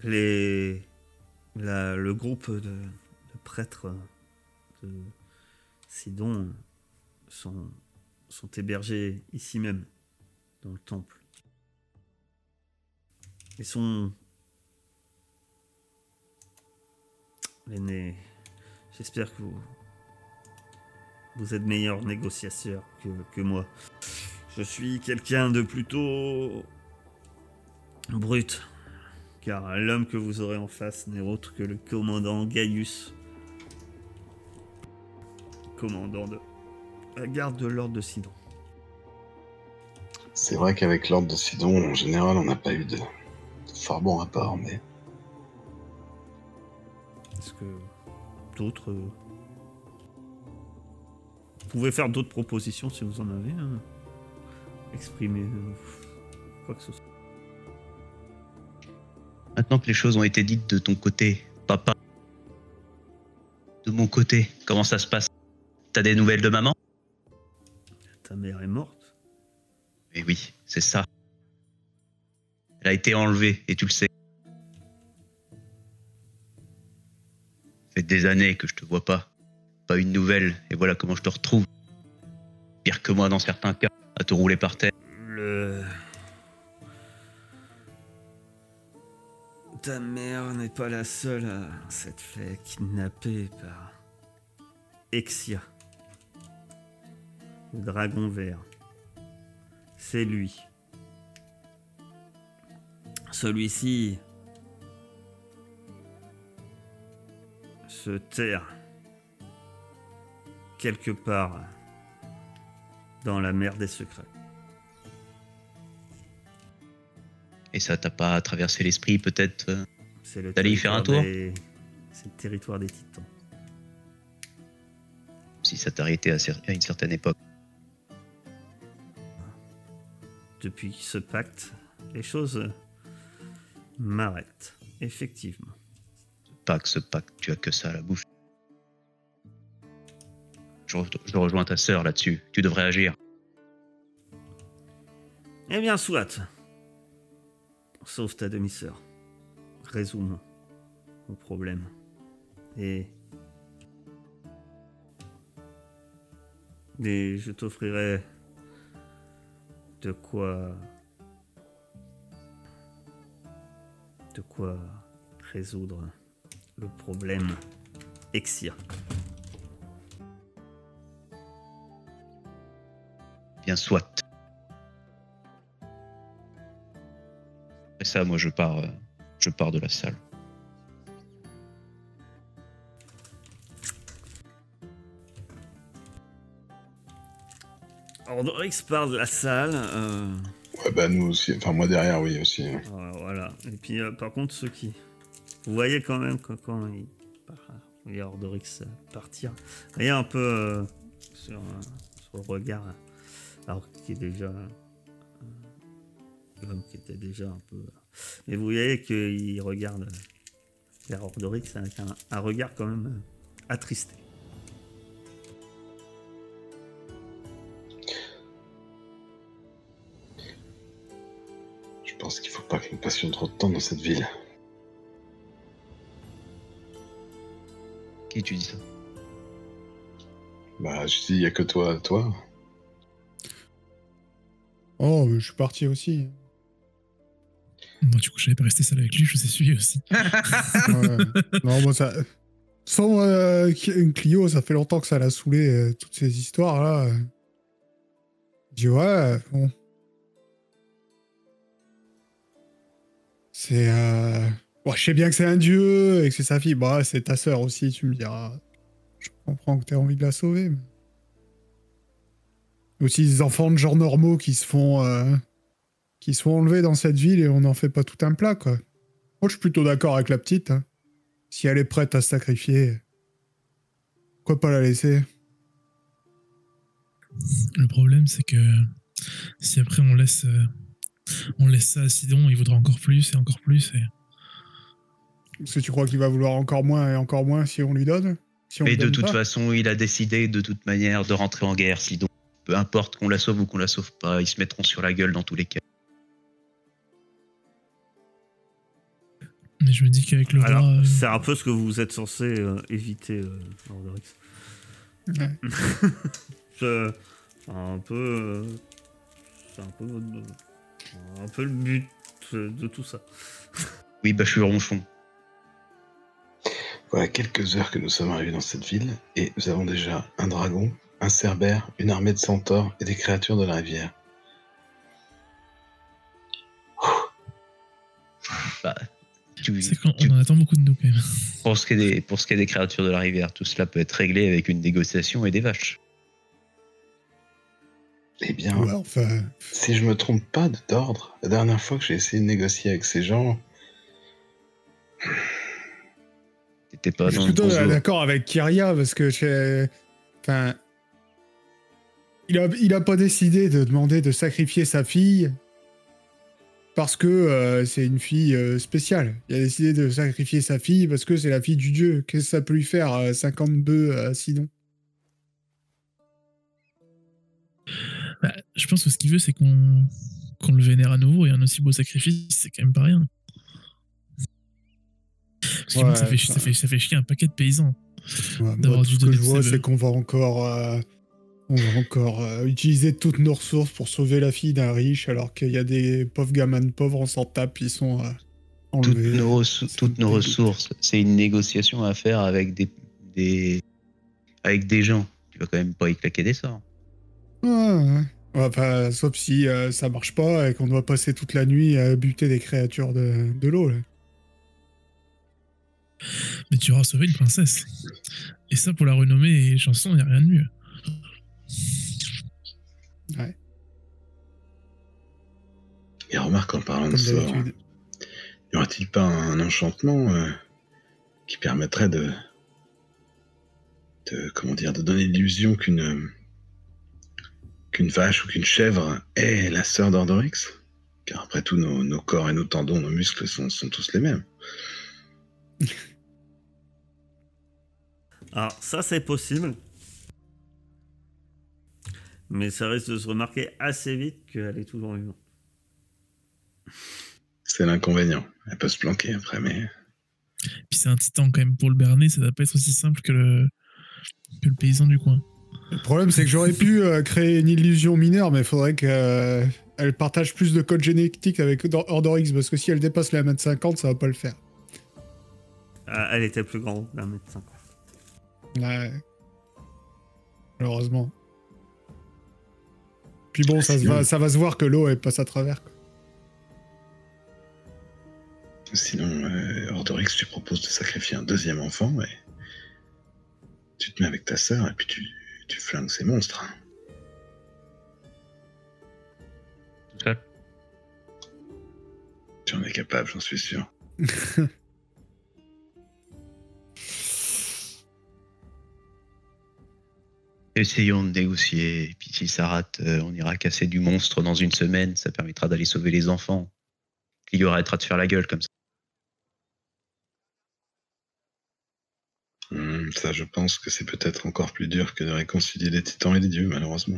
S1: Les, le groupe de, de prêtres de Sidon sont, sont hébergés ici même, dans le temple. Ils sont. L'aîné, j'espère que vous. Vous êtes meilleur négociateur que, que moi. Je suis quelqu'un de plutôt. brut. Car l'homme que vous aurez en face n'est autre que le commandant Gaius. Commandant de la garde de l'ordre de Sidon.
S3: C'est vrai qu'avec l'ordre de Sidon, en général, on n'a pas eu de, de fort bon rapport, mais
S1: Est-ce que d'autres. Vous pouvez faire d'autres propositions si vous en avez. hein. Exprimer euh, quoi que ce soit.
S2: Maintenant que les choses ont été dites de ton côté, papa, de mon côté, comment ça se passe? T'as des nouvelles de maman?
S1: Ta mère est morte.
S2: Mais oui, c'est ça. Elle a été enlevée, et tu le sais. Ça fait des années que je te vois pas. Pas une nouvelle, et voilà comment je te retrouve. Pire que moi dans certains cas, à te rouler par terre.
S1: Le. Ta mère n'est pas la seule à s'être fait kidnapper par Exia. Le dragon vert. C'est lui. Celui-ci se terre quelque part dans la mer des secrets.
S2: Et ça t'a pas traversé l'esprit peut-être euh,
S1: le
S2: T'allais y faire un tour
S1: des- C'est le territoire des titans.
S2: si ça t'a arrêté à, à une certaine époque.
S1: Depuis ce pacte, les choses m'arrêtent. Effectivement.
S2: Pas que ce pacte, tu as que ça à la bouche. Je, re- je rejoins ta sœur là-dessus. Tu devrais agir.
S1: Eh bien, soit. Sauve ta demi-sœur. Résous mon, mon problème. Et. Et je t'offrirai de quoi. De quoi résoudre le problème Exia.
S2: Bien soit. Après ça, moi, je pars, euh, je pars de la salle.
S1: Ordorix part de la salle. euh,
S3: ouais, bah nous aussi, enfin moi derrière, oui aussi.
S1: Euh, Voilà. Et puis, euh, par contre, ceux qui. Vous voyez quand même que quand il part, il y a Ordorix partir, il y a un peu euh, sur, euh, sur le regard, euh, alors qui est déjà. euh, L'homme qui était déjà un peu. Mais vous voyez qu'il regarde euh, vers Ordorix avec un, un regard quand même euh, attristé.
S3: Je pense qu'il faut pas que nous passions trop de temps dans cette ville?
S2: Qui tu dis ça?
S3: Bah, je dis, il y a que toi, toi.
S4: Oh, mais je suis parti aussi.
S5: Bon, du coup, j'avais pas resté seul avec lui, je vous ai suivi aussi.
S4: Ouais. non, moi, ça. Sans euh, une Clio, ça fait longtemps que ça l'a saoulé, euh, toutes ces histoires-là. Je dis, ouais, bon. C'est. Euh... bon, je sais bien que c'est un dieu et que c'est sa fille. Bah, c'est ta sœur aussi, tu me diras. Je comprends que t'aies envie de la sauver. Mais... Aussi, des enfants de genre normaux qui se font. euh, qui se font enlever dans cette ville et on n'en fait pas tout un plat, quoi. Moi, je suis plutôt d'accord avec la petite. hein. Si elle est prête à se sacrifier, pourquoi pas la laisser?
S5: Le problème, c'est que si après on laisse, euh, on laisse ça à Sidon, il voudra encore plus et encore plus. Et...
S4: Parce que tu crois qu'il va vouloir encore moins et encore moins si on lui donne? Si on lui
S2: de toute
S4: pas?
S2: façon, il a décidé de toute manière de rentrer en guerre, sinon peu importe qu'on la sauve ou qu'on la sauve pas, ils se mettront sur la gueule dans tous les cas.
S5: Mais je me dis qu'avec le
S1: Alors,
S5: euh,
S1: c'est un peu ce que vous êtes censé euh, éviter, euh, Ordorix.
S4: Ouais.
S1: Je- un peu. euh, c'est un peu votre- un peu le but euh, de tout ça.
S2: Oui, bah je suis ronchon.
S3: Voilà quelques heures que nous sommes arrivés dans cette ville et nous avons déjà un dragon, un cerbère, une armée de centaures et des créatures de la rivière.
S2: Bah, tu-
S5: C'est quand
S2: tu-
S5: on en attend beaucoup de nous quand même.
S2: pour, ce qui est des, pour ce qui est des créatures de la rivière, tout cela peut être réglé avec une négociation et des vaches.
S3: Eh bien,
S4: Ouais, enfin,
S3: si je me trompe pas de- d'ordre, la dernière fois que j'ai essayé de négocier avec ces gens,
S2: T'étais pas
S4: je suis
S2: dans
S4: plutôt d'accord avec Kyria parce que j'ai- enfin, il a, il a pas décidé de demander de sacrifier sa fille parce que euh, c'est une fille euh, spéciale. Il a décidé de sacrifier sa fille parce que c'est la fille du dieu. Qu'est-ce que ça peut lui faire euh, 50 bœufs sinon
S5: Bah, je pense que ce qu'il veut, c'est qu'on le vénère à nouveau et un aussi beau sacrifice, c'est quand même pas rien. Parce que ça, fait, ça,
S4: ça-
S5: fait, ça fait chier un paquet de paysans.
S4: Ouais,
S5: D'avoir
S4: moi,
S5: dû
S4: tout ce que je vois, c'est qu'on va encore, euh, on va encore euh, utiliser toutes nos ressources pour sauver la fille d'un riche, alors qu'il y a des pauvres gamins pauvres, on s'en tape, ils sont euh,
S2: Toutes
S4: enlevés.
S2: nos, ressou-
S4: c'est
S2: toutes nos ressources, c'est une négociation à faire avec des, des, avec des gens. Tu vas quand même pas y claquer des sorts.
S4: Ouais, ouais. Sauf si euh, ça marche pas et qu'on doit passer toute la nuit à buter des créatures de, de l'eau. là.
S5: Mais tu auras sauvé une princesse. Et ça, pour la renommer et chanson, il n'y a rien de mieux.
S3: Et remarque en parlant de sort,
S4: d'habitude.
S3: y aurait-il pas un enchantement euh, qui permettrait de, de, comment dire, de donner l'illusion qu'une euh, qu'une vache ou qu'une chèvre est la sœur d'Ordorix? Car après tout, nos, nos corps et nos tendons, nos muscles sont, sont tous les mêmes.
S1: Alors, ça, c'est possible. Mais ça risque de se remarquer assez vite qu'elle est toujours vivante.
S3: C'est l'inconvénient. Elle peut se planquer après, mais
S5: Puis c'est un titan quand même pour le berner, ça doit pas être aussi simple que le, que le paysan du coin.
S4: Le problème, c'est que j'aurais pu euh, créer une illusion mineure, mais il faudrait qu'elle partage plus de code génétique avec Ordor- Ordorix, parce que si elle dépasse les 1m50, ça va pas le faire.
S1: Ah, elle était plus grande d'un mètre cinquante.
S4: Ouais. Malheureusement. Puis bon, ça, se va, ça va se voir que l'eau, elle passe à travers. quoi.
S3: sinon, euh, Ordorix, tu proposes de sacrifier un deuxième enfant et tu te mets avec ta sœur et puis tu, tu flingues ces monstres.
S2: Ça.
S3: Tu en es capable, j'en suis sûr.
S2: Essayons de négocier. Et puis si ça rate, euh, on ira casser du monstre dans une semaine. Ça permettra d'aller sauver les enfants. Il y arrêtera de faire la gueule comme ça.
S3: Hmm, ça, je pense que c'est peut-être encore plus dur que de réconcilier les titans et les dieux, malheureusement.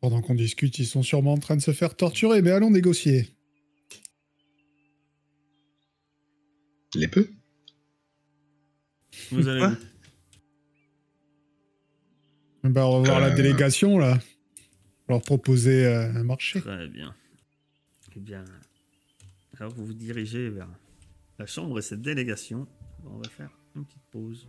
S4: Pendant qu'on discute, ils sont sûrement en train de se faire torturer, mais allons négocier.
S3: Les peu
S1: Vous allez
S4: Bah, on va voir
S3: Euh.
S4: la délégation, là. Leur proposer euh, un marché.
S1: Très bien. Eh bien, alors vous vous dirigez vers la chambre et cette délégation. On va faire une petite pause.